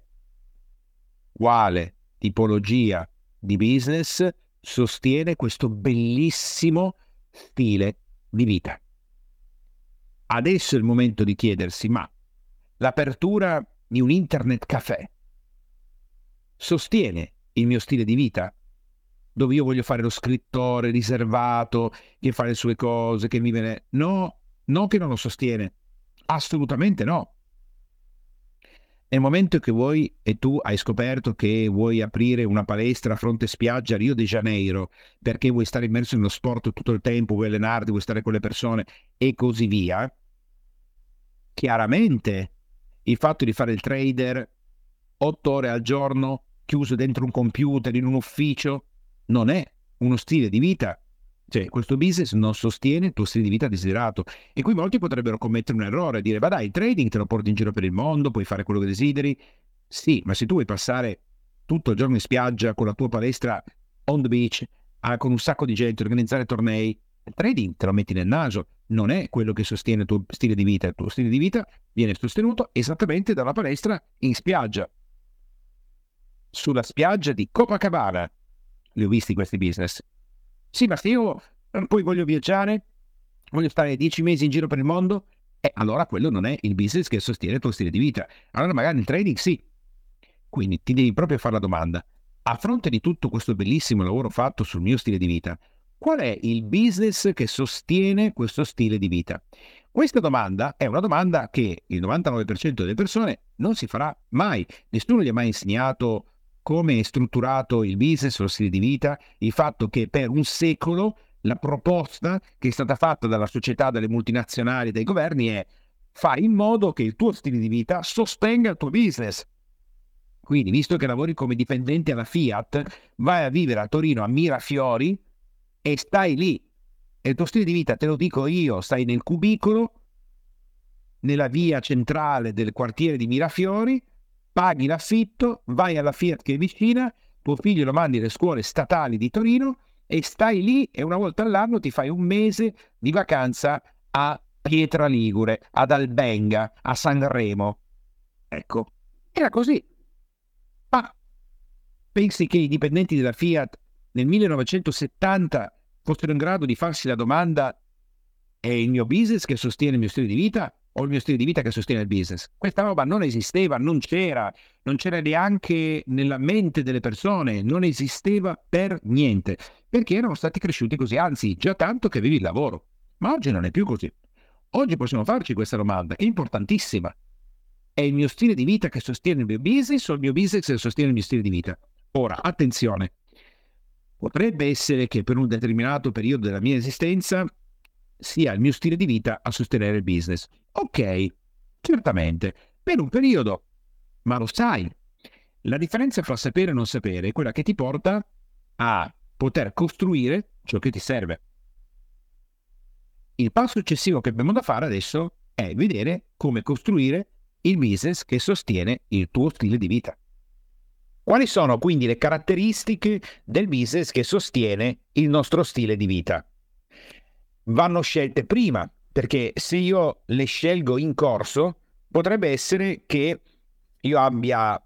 quale tipologia di business sostiene questo bellissimo stile di vita. Adesso è il momento di chiedersi, ma l'apertura di un internet caffè sostiene il mio stile di vita? Dove io voglio fare lo scrittore riservato, che fa le sue cose, che vive... No, no che non lo sostiene. Assolutamente no. Nel momento che vuoi e tu hai scoperto che vuoi aprire una palestra a fronte spiaggia a Rio de Janeiro perché vuoi stare immerso nello sport tutto il tempo, vuoi allenarti, vuoi stare con le persone e così via, chiaramente il fatto di fare il trader otto ore al giorno chiuso dentro un computer in un ufficio non è uno stile di vita cioè, questo business non sostiene il tuo stile di vita desiderato. E qui molti potrebbero commettere un errore, dire, ma dai, il trading te lo porti in giro per il mondo, puoi fare quello che desideri. Sì, ma se tu vuoi passare tutto il giorno in spiaggia con la tua palestra on the beach, con un sacco di gente, organizzare tornei, il trading te lo metti nel naso, non è quello che sostiene il tuo stile di vita. Il tuo stile di vita viene sostenuto esattamente dalla palestra in spiaggia. Sulla spiaggia di Copacabana. Li ho visti questi business sì, ma se io eh, poi voglio viaggiare, voglio stare dieci mesi in giro per il mondo, eh, allora quello non è il business che sostiene il tuo stile di vita. Allora magari il trading sì. Quindi ti devi proprio fare la domanda. A fronte di tutto questo bellissimo lavoro fatto sul mio stile di vita, qual è il business che sostiene questo stile di vita? Questa domanda è una domanda che il 99% delle persone non si farà mai. Nessuno gli ha mai insegnato come è strutturato il business, lo stile di vita, il fatto che per un secolo la proposta che è stata fatta dalla società, dalle multinazionali, dai governi è fare in modo che il tuo stile di vita sostenga il tuo business. Quindi, visto che lavori come dipendente alla Fiat, vai a vivere a Torino a Mirafiori e stai lì. E il tuo stile di vita, te lo dico io, stai nel cubicolo, nella via centrale del quartiere di Mirafiori, paghi l'affitto, vai alla Fiat che è vicina, tuo figlio lo mandi alle scuole statali di Torino e stai lì e una volta all'anno ti fai un mese di vacanza a Pietra Ligure, ad Albenga, a Sanremo. Ecco, era così. Ma pensi che i dipendenti della Fiat nel 1970 fossero in grado di farsi la domanda è il mio business che sostiene il mio stile di vita o il mio stile di vita che sostiene il business. Questa roba non esisteva, non c'era, non c'era neanche nella mente delle persone, non esisteva per niente, perché erano stati cresciuti così, anzi già tanto che avevi il lavoro. Ma oggi non è più così. Oggi possiamo farci questa domanda, che è importantissima. È il mio stile di vita che sostiene il mio business o il mio business che sostiene il mio stile di vita? Ora, attenzione, potrebbe essere che per un determinato periodo della mia esistenza sia il mio stile di vita a sostenere il business. Ok, certamente, per un periodo, ma lo sai. La differenza fra sapere e non sapere è quella che ti porta a poter costruire ciò che ti serve. Il passo successivo che abbiamo da fare adesso è vedere come costruire il business che sostiene il tuo stile di vita. Quali sono quindi le caratteristiche del business che sostiene il nostro stile di vita? vanno scelte prima, perché se io le scelgo in corso, potrebbe essere che io abbia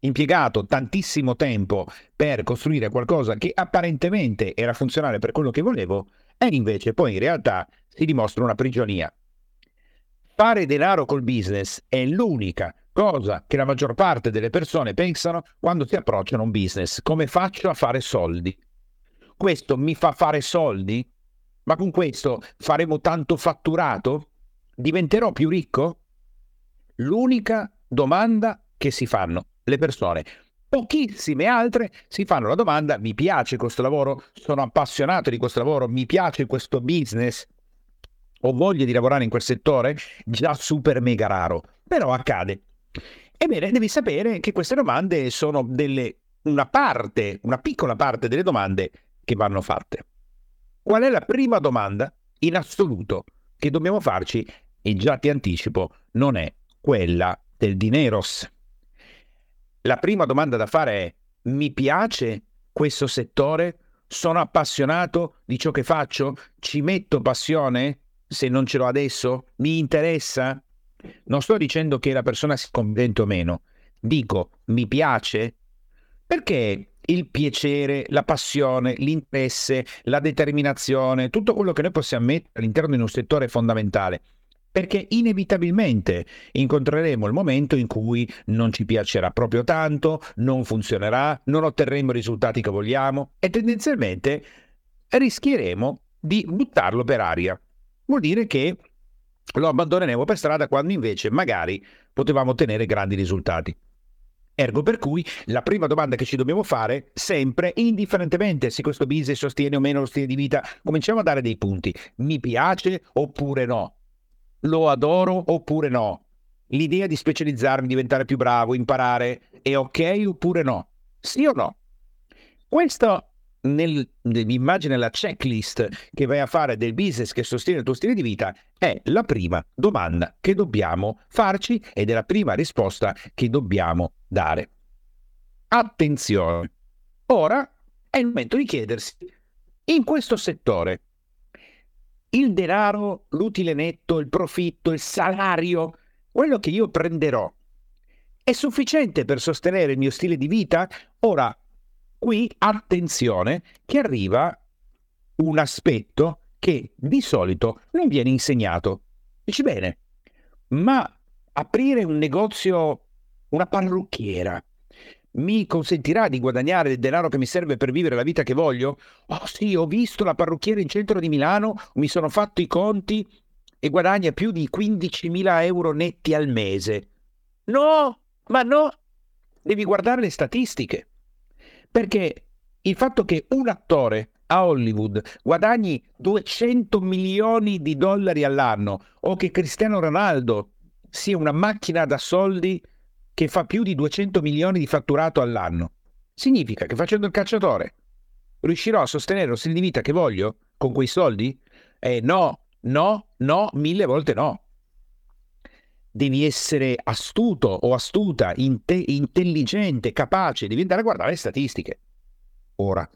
impiegato tantissimo tempo per costruire qualcosa che apparentemente era funzionale per quello che volevo e invece poi in realtà si dimostra una prigionia. Fare denaro col business è l'unica cosa che la maggior parte delle persone pensano quando si approcciano a un business. Come faccio a fare soldi? Questo mi fa fare soldi? Ma con questo faremo tanto fatturato? Diventerò più ricco? L'unica domanda che si fanno le persone. Pochissime altre si fanno la domanda, mi piace questo lavoro, sono appassionato di questo lavoro, mi piace questo business, ho voglia di lavorare in quel settore? Già super mega raro, però accade. Ebbene, devi sapere che queste domande sono delle, una parte, una piccola parte delle domande che vanno fatte. Qual è la prima domanda in assoluto che dobbiamo farci? E già ti anticipo, non è quella del dineros. La prima domanda da fare è: mi piace questo settore? Sono appassionato di ciò che faccio? Ci metto passione? Se non ce l'ho adesso? Mi interessa? Non sto dicendo che la persona sia conveniente o meno. Dico, mi piace? Perché il piacere, la passione, l'interesse, la determinazione, tutto quello che noi possiamo mettere all'interno di un settore fondamentale. Perché inevitabilmente incontreremo il momento in cui non ci piacerà proprio tanto, non funzionerà, non otterremo i risultati che vogliamo e tendenzialmente rischieremo di buttarlo per aria. Vuol dire che lo abbandoneremo per strada quando invece magari potevamo ottenere grandi risultati. Ergo per cui la prima domanda che ci dobbiamo fare, sempre, indifferentemente se questo business sostiene o meno lo stile di vita, cominciamo a dare dei punti. Mi piace oppure no? Lo adoro oppure no? L'idea di specializzarmi, diventare più bravo, imparare, è ok oppure no? Sì o no? Questo nel, nell'immagine, la checklist che vai a fare del business che sostiene il tuo stile di vita è la prima domanda che dobbiamo farci ed è la prima risposta che dobbiamo dare. Attenzione, ora è il momento di chiedersi, in questo settore, il denaro, l'utile netto, il profitto, il salario, quello che io prenderò, è sufficiente per sostenere il mio stile di vita? Ora, Qui attenzione che arriva un aspetto che di solito non viene insegnato. Dici bene, ma aprire un negozio, una parrucchiera, mi consentirà di guadagnare il denaro che mi serve per vivere la vita che voglio? Oh sì, ho visto la parrucchiera in centro di Milano, mi sono fatto i conti e guadagna più di 15.000 euro netti al mese. No, ma no, devi guardare le statistiche. Perché il fatto che un attore a Hollywood guadagni 200 milioni di dollari all'anno o che Cristiano Ronaldo sia una macchina da soldi che fa più di 200 milioni di fatturato all'anno. Significa che facendo il cacciatore riuscirò a sostenere lo stile di vita che voglio con quei soldi? Eh, no, no, no, mille volte no. Devi essere astuto o astuta, inte- intelligente, capace, devi andare a guardare le statistiche. Ora,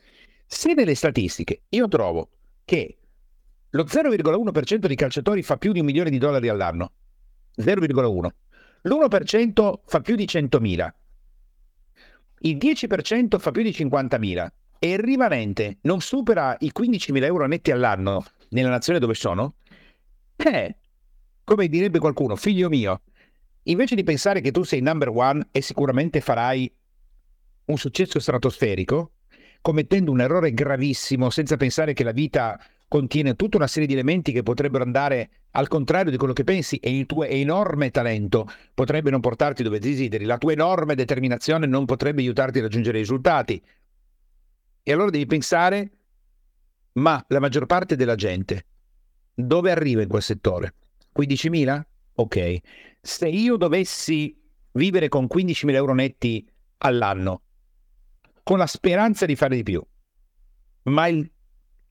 se nelle statistiche io trovo che lo 0,1% di calciatori fa più di un milione di dollari all'anno, 0,1, l'1% fa più di 100.000, il 10% fa più di 50.000 e il rimanente non supera i 15.000 euro netti all'anno nella nazione dove sono, eh, come direbbe qualcuno, figlio mio, invece di pensare che tu sei number one e sicuramente farai un successo stratosferico, commettendo un errore gravissimo senza pensare che la vita contiene tutta una serie di elementi che potrebbero andare al contrario di quello che pensi e il tuo enorme talento potrebbe non portarti dove desideri, la tua enorme determinazione non potrebbe aiutarti a raggiungere i risultati. E allora devi pensare, ma la maggior parte della gente dove arriva in quel settore? 15.000? Ok. Se io dovessi vivere con 15.000 euro netti all'anno, con la speranza di fare di più, ma il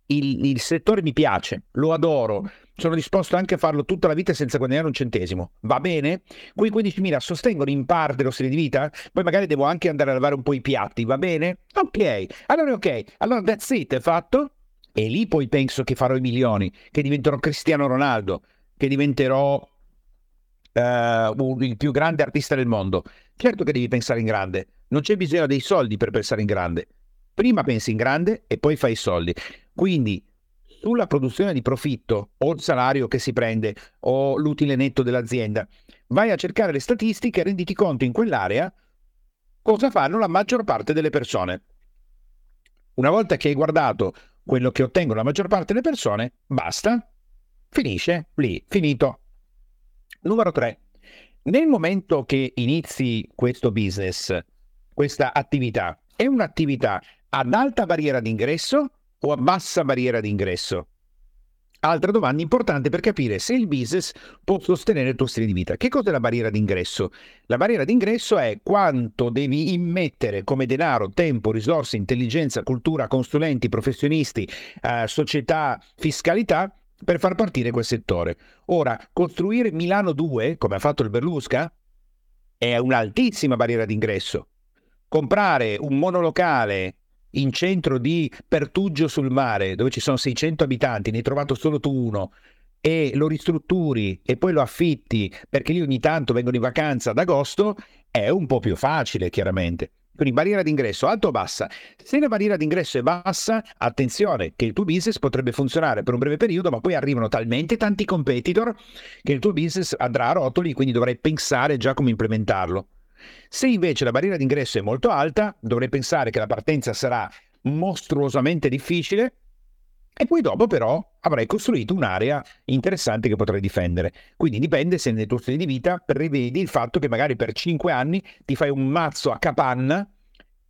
il, il, settore mi piace, lo adoro, sono disposto anche a farlo tutta la vita senza guadagnare un centesimo. Va bene? Quei 15.000 sostengono in parte lo stile di vita? Poi magari devo anche andare a lavare un po' i piatti, va bene? Ok, allora ok, allora that's it, è fatto? E lì poi penso che farò i milioni, che diventerò Cristiano Ronaldo, che diventerò uh, il più grande artista del mondo. Certo che devi pensare in grande, non c'è bisogno dei soldi per pensare in grande. Prima pensi in grande e poi fai i soldi. Quindi sulla produzione di profitto o il salario che si prende o l'utile netto dell'azienda, vai a cercare le statistiche e renditi conto in quell'area cosa fanno la maggior parte delle persone. Una volta che hai guardato quello che ottengono la maggior parte delle persone, basta, finisce lì, finito. Numero 3. Nel momento che inizi questo business, questa attività, è un'attività ad alta barriera d'ingresso o a bassa barriera d'ingresso? Altra domanda importante per capire se il business può sostenere il tuo stile di vita. Che cos'è la barriera d'ingresso? La barriera d'ingresso è quanto devi immettere come denaro, tempo, risorse, intelligenza, cultura, consulenti, professionisti, eh, società, fiscalità per far partire quel settore. Ora, costruire Milano 2, come ha fatto il Berlusca, è un'altissima barriera d'ingresso. Comprare un monolocale in centro di Pertugio sul mare, dove ci sono 600 abitanti, ne hai trovato solo tu uno, e lo ristrutturi e poi lo affitti perché lì ogni tanto vengono in vacanza ad agosto, è un po' più facile, chiaramente. Quindi barriera d'ingresso alta o bassa? Se la barriera d'ingresso è bassa, attenzione che il tuo business potrebbe funzionare per un breve periodo, ma poi arrivano talmente tanti competitor che il tuo business andrà a rotoli, quindi dovrai pensare già come implementarlo. Se invece la barriera d'ingresso è molto alta, dovrei pensare che la partenza sarà mostruosamente difficile e poi dopo però avrai costruito un'area interessante che potrai difendere. Quindi dipende se nel tuo stile di vita prevedi il fatto che magari per 5 anni ti fai un mazzo a capanna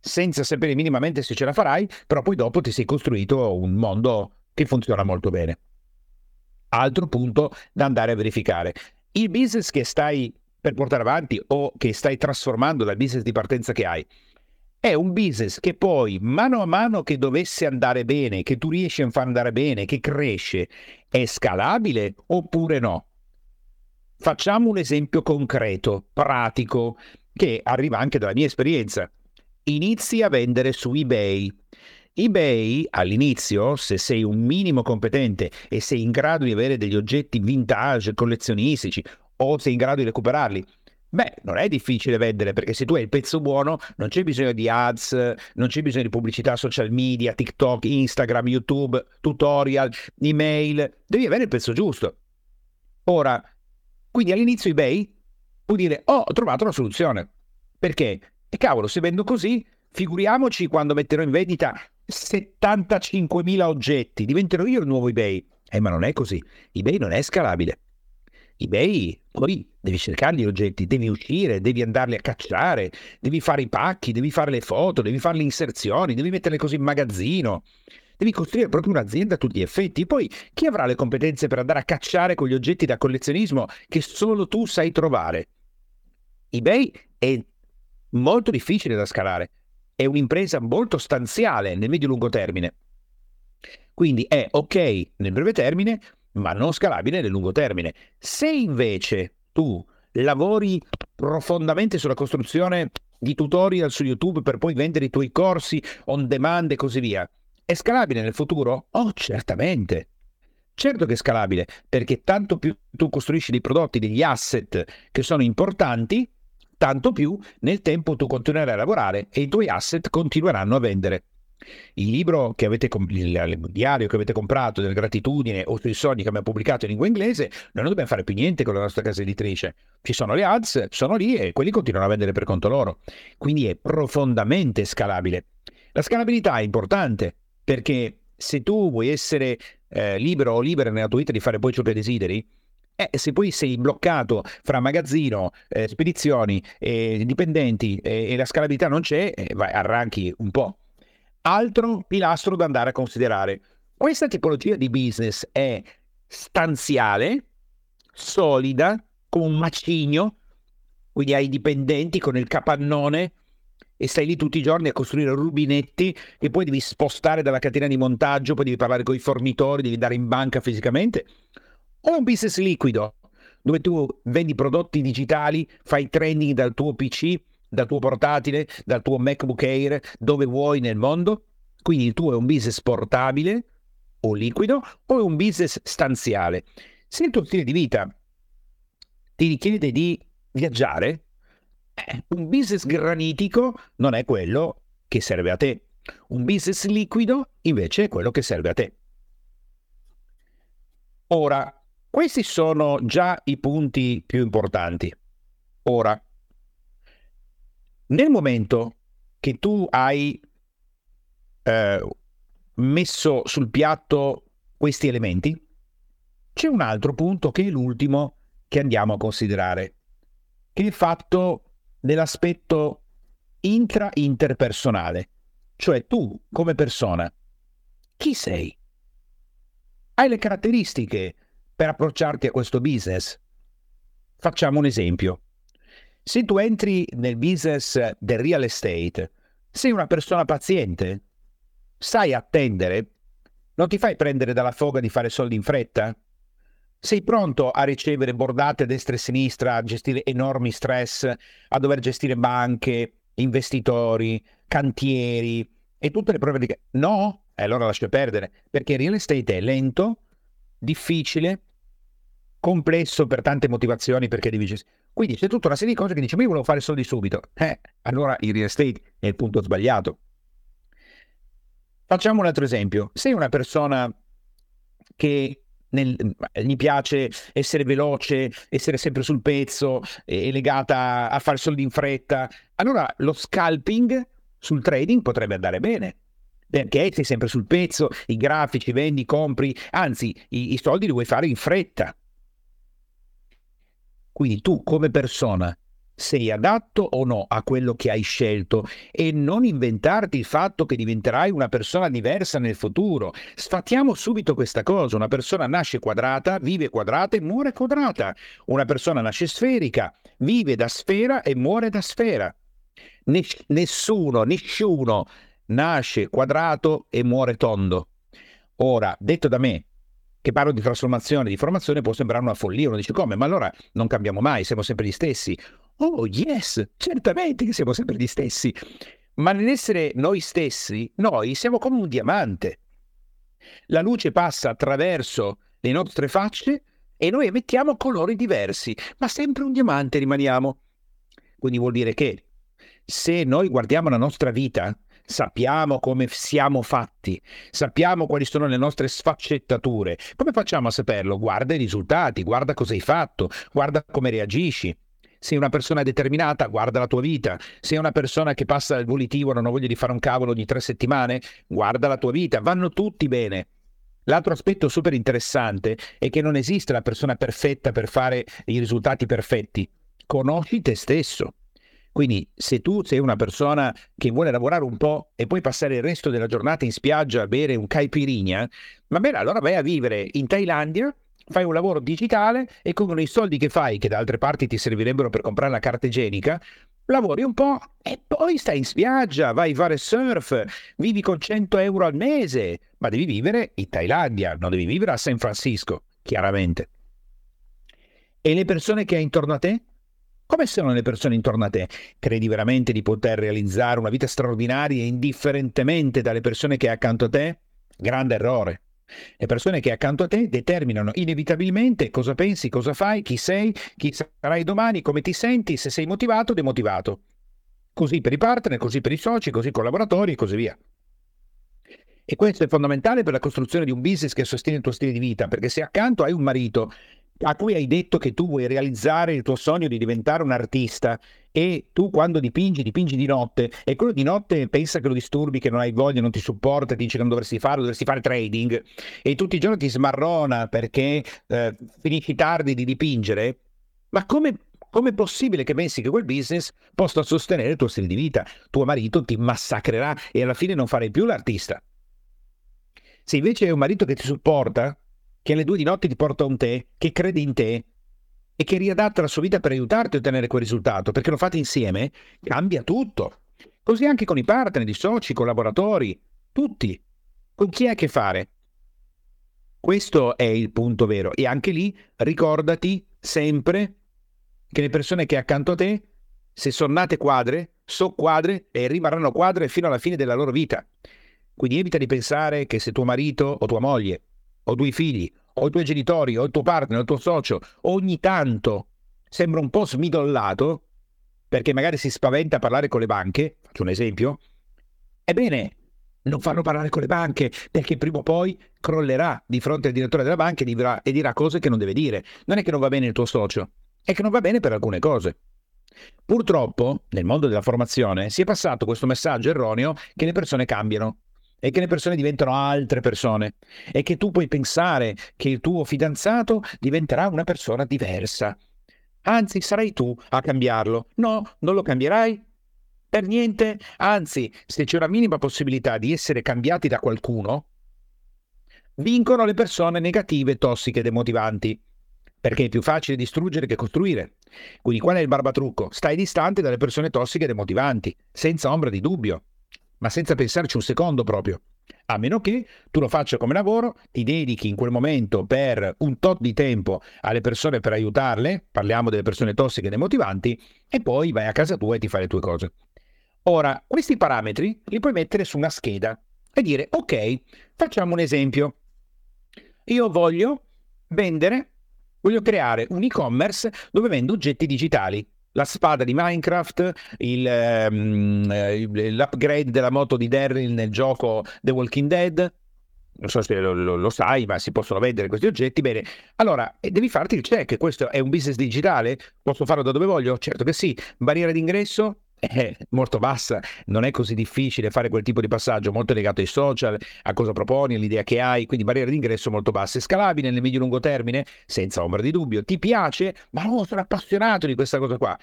senza sapere minimamente se ce la farai, però poi dopo ti sei costruito un mondo che funziona molto bene. Altro punto da andare a verificare. Il business che stai per portare avanti o che stai trasformando dal business di partenza che hai. È un business che poi, mano a mano che dovesse andare bene, che tu riesci a far andare bene, che cresce, è scalabile oppure no? Facciamo un esempio concreto, pratico, che arriva anche dalla mia esperienza. Inizi a vendere su eBay. eBay all'inizio, se sei un minimo competente e sei in grado di avere degli oggetti vintage, collezionistici o sei in grado di recuperarli. Beh, non è difficile vendere perché se tu hai il pezzo buono non c'è bisogno di ads, non c'è bisogno di pubblicità social media, TikTok, Instagram, YouTube, tutorial, email, devi avere il pezzo giusto. Ora, quindi all'inizio eBay puoi dire oh, ho trovato una soluzione. Perché? E cavolo, se vendo così, figuriamoci quando metterò in vendita 75.000 oggetti, diventerò io il nuovo eBay. Eh, ma non è così. eBay non è scalabile eBay, poi devi cercare gli oggetti, devi uscire, devi andarli a cacciare, devi fare i pacchi, devi fare le foto, devi fare le inserzioni, devi metterle così in magazzino. Devi costruire proprio un'azienda a tutti gli effetti. Poi chi avrà le competenze per andare a cacciare con gli oggetti da collezionismo che solo tu sai trovare? eBay è molto difficile da scalare, è un'impresa molto stanziale nel medio-lungo termine. Quindi è ok nel breve termine, ma non scalabile nel lungo termine. Se invece tu lavori profondamente sulla costruzione di tutorial su YouTube per poi vendere i tuoi corsi on demand e così via, è scalabile nel futuro? Oh, certamente. Certo che è scalabile, perché tanto più tu costruisci dei prodotti, degli asset che sono importanti, tanto più nel tempo tu continuerai a lavorare e i tuoi asset continueranno a vendere. Il libro che avete, il diario che avete comprato della gratitudine o sui sogni che abbiamo pubblicato in lingua inglese, noi non dobbiamo fare più niente con la nostra casa editrice. Ci sono le ads, sono lì e quelli continuano a vendere per conto loro. Quindi è profondamente scalabile. La scalabilità è importante perché se tu vuoi essere eh, libero o libera nella tua vita di fare poi ciò che desideri, eh, se poi sei bloccato fra magazzino, eh, spedizioni, eh, dipendenti e la scalabilità non c'è, eh, vai, arranchi un po' altro pilastro da andare a considerare. Questa tipologia di business è stanziale, solida, come un macigno, quindi hai dipendenti con il capannone e stai lì tutti i giorni a costruire rubinetti e poi devi spostare dalla catena di montaggio, poi devi parlare con i fornitori, devi andare in banca fisicamente. O un business liquido, dove tu vendi prodotti digitali, fai training dal tuo PC dal tuo portatile, dal tuo MacBook Air, dove vuoi nel mondo. Quindi il tuo è un business portabile o liquido o è un business stanziale. Se il tuo stile di vita ti richiede di viaggiare, eh, un business granitico non è quello che serve a te. Un business liquido invece è quello che serve a te. Ora, questi sono già i punti più importanti. Ora, nel momento che tu hai eh, messo sul piatto questi elementi, c'è un altro punto che è l'ultimo che andiamo a considerare, che è fatto dell'aspetto intra-interpersonale, cioè tu come persona, chi sei? Hai le caratteristiche per approcciarti a questo business? Facciamo un esempio. Se tu entri nel business del real estate, sei una persona paziente, sai attendere, non ti fai prendere dalla foga di fare soldi in fretta? Sei pronto a ricevere bordate destra e sinistra, a gestire enormi stress, a dover gestire banche, investitori, cantieri e tutte le prove di... No? E allora lascia perdere, perché il real estate è lento, difficile, complesso per tante motivazioni, perché devi gestire quindi c'è tutta una serie di cose che dice, ma io volevo fare soldi subito. Eh, allora il real estate è il punto sbagliato. Facciamo un altro esempio. Sei una persona che nel, gli piace essere veloce, essere sempre sul pezzo, è legata a fare soldi in fretta, allora lo scalping sul trading potrebbe andare bene. Perché sei sempre sul pezzo, i grafici, vendi, compri, anzi i, i soldi li vuoi fare in fretta. Quindi tu come persona sei adatto o no a quello che hai scelto e non inventarti il fatto che diventerai una persona diversa nel futuro. Sfattiamo subito questa cosa. Una persona nasce quadrata, vive quadrata e muore quadrata. Una persona nasce sferica, vive da sfera e muore da sfera. nessuno, nessuno nasce quadrato e muore tondo. Ora, detto da me, che parlo di trasformazione, di formazione, può sembrare una follia. Uno dice come? Ma allora non cambiamo mai, siamo sempre gli stessi. Oh yes, certamente che siamo sempre gli stessi. Ma nell'essere noi stessi, noi siamo come un diamante. La luce passa attraverso le nostre facce e noi emettiamo colori diversi, ma sempre un diamante rimaniamo. Quindi vuol dire che se noi guardiamo la nostra vita sappiamo come siamo fatti, sappiamo quali sono le nostre sfaccettature. Come facciamo a saperlo? Guarda i risultati, guarda cosa hai fatto, guarda come reagisci. Sei una persona determinata, guarda la tua vita. Sei una persona che passa il volitivo, non ho voglia di fare un cavolo ogni tre settimane, guarda la tua vita. Vanno tutti bene. L'altro aspetto super interessante è che non esiste la persona perfetta per fare i risultati perfetti. Conosci te stesso. Quindi se tu sei una persona che vuole lavorare un po' e poi passare il resto della giornata in spiaggia a bere un caipirinha, va bene, allora vai a vivere in Thailandia, fai un lavoro digitale e con i soldi che fai, che da altre parti ti servirebbero per comprare la carta igienica, lavori un po' e poi stai in spiaggia, vai a fare surf, vivi con 100 euro al mese, ma devi vivere in Thailandia, non devi vivere a San Francisco, chiaramente. E le persone che hai intorno a te? Come sono le persone intorno a te? Credi veramente di poter realizzare una vita straordinaria indifferentemente dalle persone che hai accanto a te? Grande errore. Le persone che accanto a te determinano inevitabilmente cosa pensi, cosa fai, chi sei, chi sarai domani, come ti senti, se sei motivato o demotivato. Così per i partner, così per i soci, così i collaboratori e così via. E questo è fondamentale per la costruzione di un business che sostiene il tuo stile di vita, perché se accanto hai un marito a cui hai detto che tu vuoi realizzare il tuo sogno di diventare un artista e tu quando dipingi, dipingi di notte e quello di notte pensa che lo disturbi, che non hai voglia, non ti supporta, ti dice che non dovresti farlo, dovresti fare trading e tutti i giorni ti smarrona perché eh, finisci tardi di dipingere, ma come Com'è possibile che pensi che quel business possa sostenere il tuo stile di vita? Tuo marito ti massacrerà e alla fine non farai più l'artista. Se invece hai un marito che ti supporta, che alle due di notte ti porta un tè, che crede in te e che riadatta la sua vita per aiutarti a ottenere quel risultato, perché lo fate insieme, cambia tutto. Così anche con i partner, i soci, i collaboratori, tutti. Con chi hai a che fare? Questo è il punto vero. E anche lì ricordati sempre che le persone che accanto a te, se sono nate quadre, sono quadre e rimarranno quadre fino alla fine della loro vita. Quindi evita di pensare che se tuo marito o tua moglie o due figli, o i tuoi genitori, o il tuo partner, o il tuo socio, ogni tanto sembra un po' smidollato, perché magari si spaventa a parlare con le banche, faccio un esempio, ebbene, non farlo parlare con le banche, perché prima o poi crollerà di fronte al direttore della banca e dirà, e dirà cose che non deve dire. Non è che non va bene il tuo socio, è che non va bene per alcune cose. Purtroppo, nel mondo della formazione, si è passato questo messaggio erroneo che le persone cambiano e che le persone diventano altre persone e che tu puoi pensare che il tuo fidanzato diventerà una persona diversa. Anzi, sarai tu a cambiarlo. No, non lo cambierai per niente. Anzi, se c'è una minima possibilità di essere cambiati da qualcuno, vincono le persone negative, tossiche demotivanti. Perché è più facile distruggere che costruire. Quindi qual è il barbatrucco? Stai distante dalle persone tossiche e demotivanti, senza ombra di dubbio ma senza pensarci un secondo proprio. A meno che tu lo faccia come lavoro, ti dedichi in quel momento per un tot di tempo alle persone per aiutarle, parliamo delle persone tossiche e demotivanti, e poi vai a casa tua e ti fai le tue cose. Ora, questi parametri li puoi mettere su una scheda e dire, ok, facciamo un esempio. Io voglio vendere, voglio creare un e-commerce dove vendo oggetti digitali la spada di Minecraft, il, um, l'upgrade della moto di Daryl nel gioco The Walking Dead. Non so se lo, lo, lo, sai, ma si possono vendere questi oggetti. Bene, allora devi farti il check. Questo è un business digitale? Posso farlo da dove voglio? Certo che sì. Barriera d'ingresso? È molto bassa, non è così difficile fare quel tipo di passaggio, molto legato ai social, a cosa proponi, all'idea che hai, quindi barriere d'ingresso molto basse, scalabile nel medio-lungo termine, senza ombra di dubbio. Ti piace? Ma no, sono appassionato di questa cosa qua.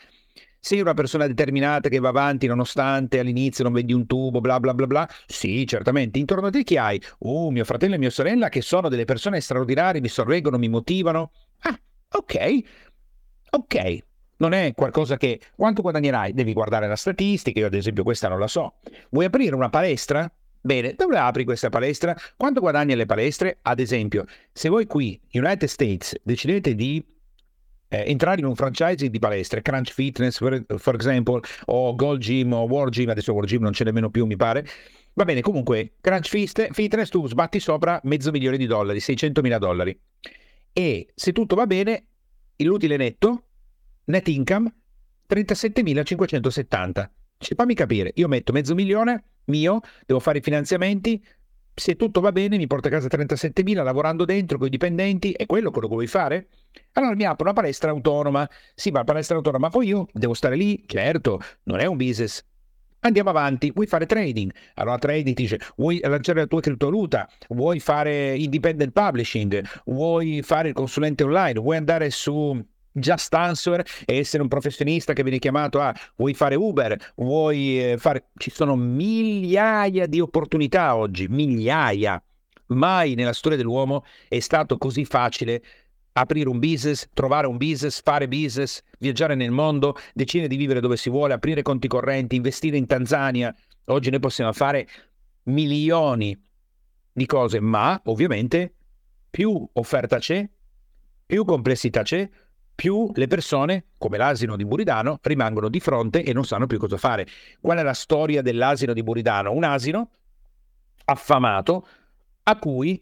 Sei una persona determinata che va avanti nonostante all'inizio non vendi un tubo, bla bla bla bla? Sì, certamente. Intorno a te chi hai? Oh, mio fratello e mia sorella che sono delle persone straordinarie, mi sorreggono, mi motivano. Ah, ok. Ok, non è qualcosa che quanto guadagnerai? Devi guardare la statistica, io ad esempio questa non la so. Vuoi aprire una palestra? Bene, dove apri questa palestra? Quanto guadagni alle palestre? Ad esempio, se voi qui, United States, decidete di eh, entrare in un franchising di palestre, Crunch Fitness, for, for example, o Gold Gym o War Gym, adesso War Gym non c'è nemmeno più, mi pare. Va bene, comunque, Crunch Fitness tu sbatti sopra mezzo milione di dollari, 600 mila dollari. E se tutto va bene, l'utile netto net income 37.570. Cioè, fammi capire, io metto mezzo milione mio, devo fare i finanziamenti, se tutto va bene mi porto a casa 37.000 lavorando dentro con i dipendenti, è quello quello che vuoi fare? Allora mi apro una palestra autonoma. Sì, ma la palestra autonoma, poi io devo stare lì? Certo, non è un business. Andiamo avanti, vuoi fare trading? Allora trading dice, vuoi lanciare la tua criptovaluta? Vuoi fare independent publishing? Vuoi fare il consulente online? Vuoi andare su Just Answer e essere un professionista che viene chiamato a vuoi fare Uber, vuoi eh, fare... Ci sono migliaia di opportunità oggi, migliaia. Mai nella storia dell'uomo è stato così facile aprire un business, trovare un business, fare business, viaggiare nel mondo, decidere di vivere dove si vuole, aprire conti correnti, investire in Tanzania. Oggi noi possiamo fare milioni di cose, ma ovviamente più offerta c'è, più complessità c'è, più le persone, come l'asino di Buridano, rimangono di fronte e non sanno più cosa fare. Qual è la storia dell'asino di Buridano? Un asino affamato a cui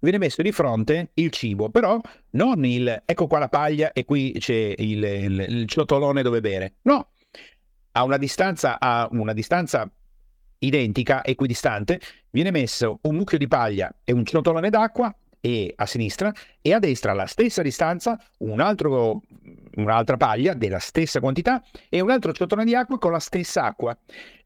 viene messo di fronte il cibo, però non il ecco qua la paglia e qui c'è il, il, il ciotolone dove bere. No, a una distanza, a una distanza identica, equidistante, viene messo un mucchio di paglia e un ciotolone d'acqua e a sinistra e a destra alla stessa distanza un altro, un'altra paglia della stessa quantità e un altro ciotolone di acqua con la stessa acqua.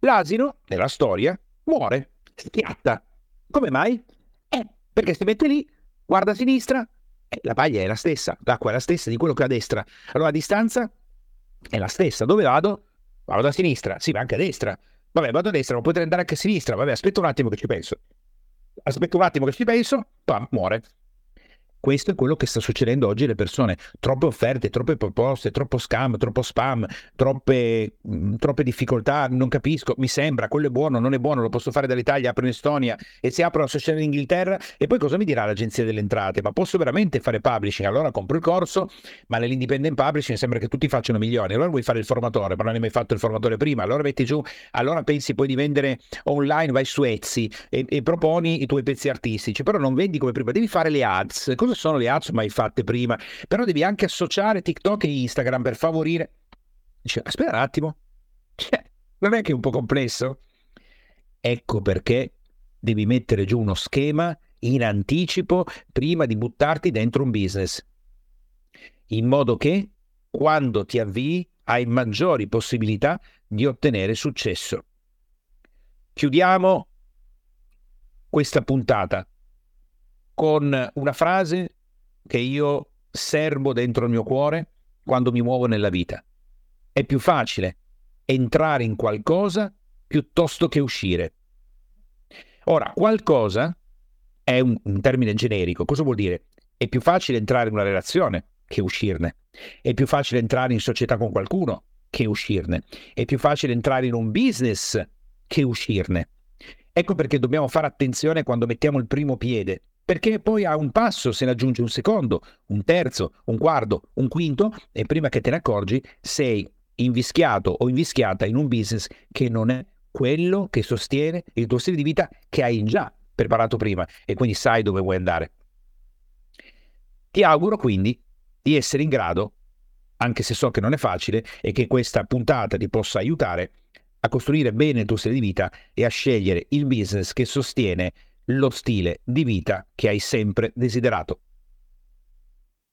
L'asino, nella storia, muore, schiatta. Come mai? Eh, perché si mette lì, guarda a sinistra, e la paglia è la stessa, l'acqua è la stessa di quello che è a destra. Allora la distanza è la stessa. Dove vado? Vado a sinistra, sì, ma anche a destra. Vabbè, vado a destra, ma potrei andare anche a sinistra. Vabbè, aspetta un attimo che ci penso aspetta un attimo che ci penso, pam, muore. Questo è quello che sta succedendo oggi alle persone. Troppe offerte, troppe proposte, troppo scam, troppo spam, troppe, mh, troppe, difficoltà, non capisco, mi sembra, quello è buono, non è buono, lo posso fare dall'Italia, apro in Estonia e se apro la società in Inghilterra e poi cosa mi dirà l'agenzia delle entrate? Ma posso veramente fare publishing? Allora compro il corso, ma nell'independent publishing sembra che tutti facciano milioni. Allora vuoi fare il formatore, ma non hai mai fatto il formatore prima, allora metti giù, allora pensi poi di vendere online, vai su Etsy e, e proponi i tuoi pezzi artistici, però non vendi come prima, devi fare le ads. Cosa sono le ads mai fatte prima, però devi anche associare TikTok e Instagram per favorire. Dice, aspetta un attimo, *laughs* cioè, non è che è un po' complesso? Ecco perché devi mettere giù uno schema in anticipo prima di buttarti dentro un business, in modo che quando ti avvii hai maggiori possibilità di ottenere successo. Chiudiamo questa puntata con una frase che io serbo dentro il mio cuore quando mi muovo nella vita. È più facile entrare in qualcosa piuttosto che uscire. Ora, qualcosa è un, un, termine generico. Cosa vuol dire? È più facile entrare in una relazione che uscirne. È più facile entrare in società con qualcuno che uscirne. È più facile entrare in un business che uscirne. Ecco perché dobbiamo fare attenzione quando mettiamo il primo piede, perché poi a un passo se ne aggiunge un secondo, un terzo, un quarto, un quinto e prima che te ne accorgi sei invischiato o invischiata in un business che non è quello che sostiene il tuo stile di vita che hai già preparato prima e quindi sai dove vuoi andare. Ti auguro quindi di essere in grado, anche se so che non è facile e che questa puntata ti possa aiutare, a costruire bene il tuo stile di vita e a scegliere il business che sostiene lo stile di vita che hai sempre desiderato.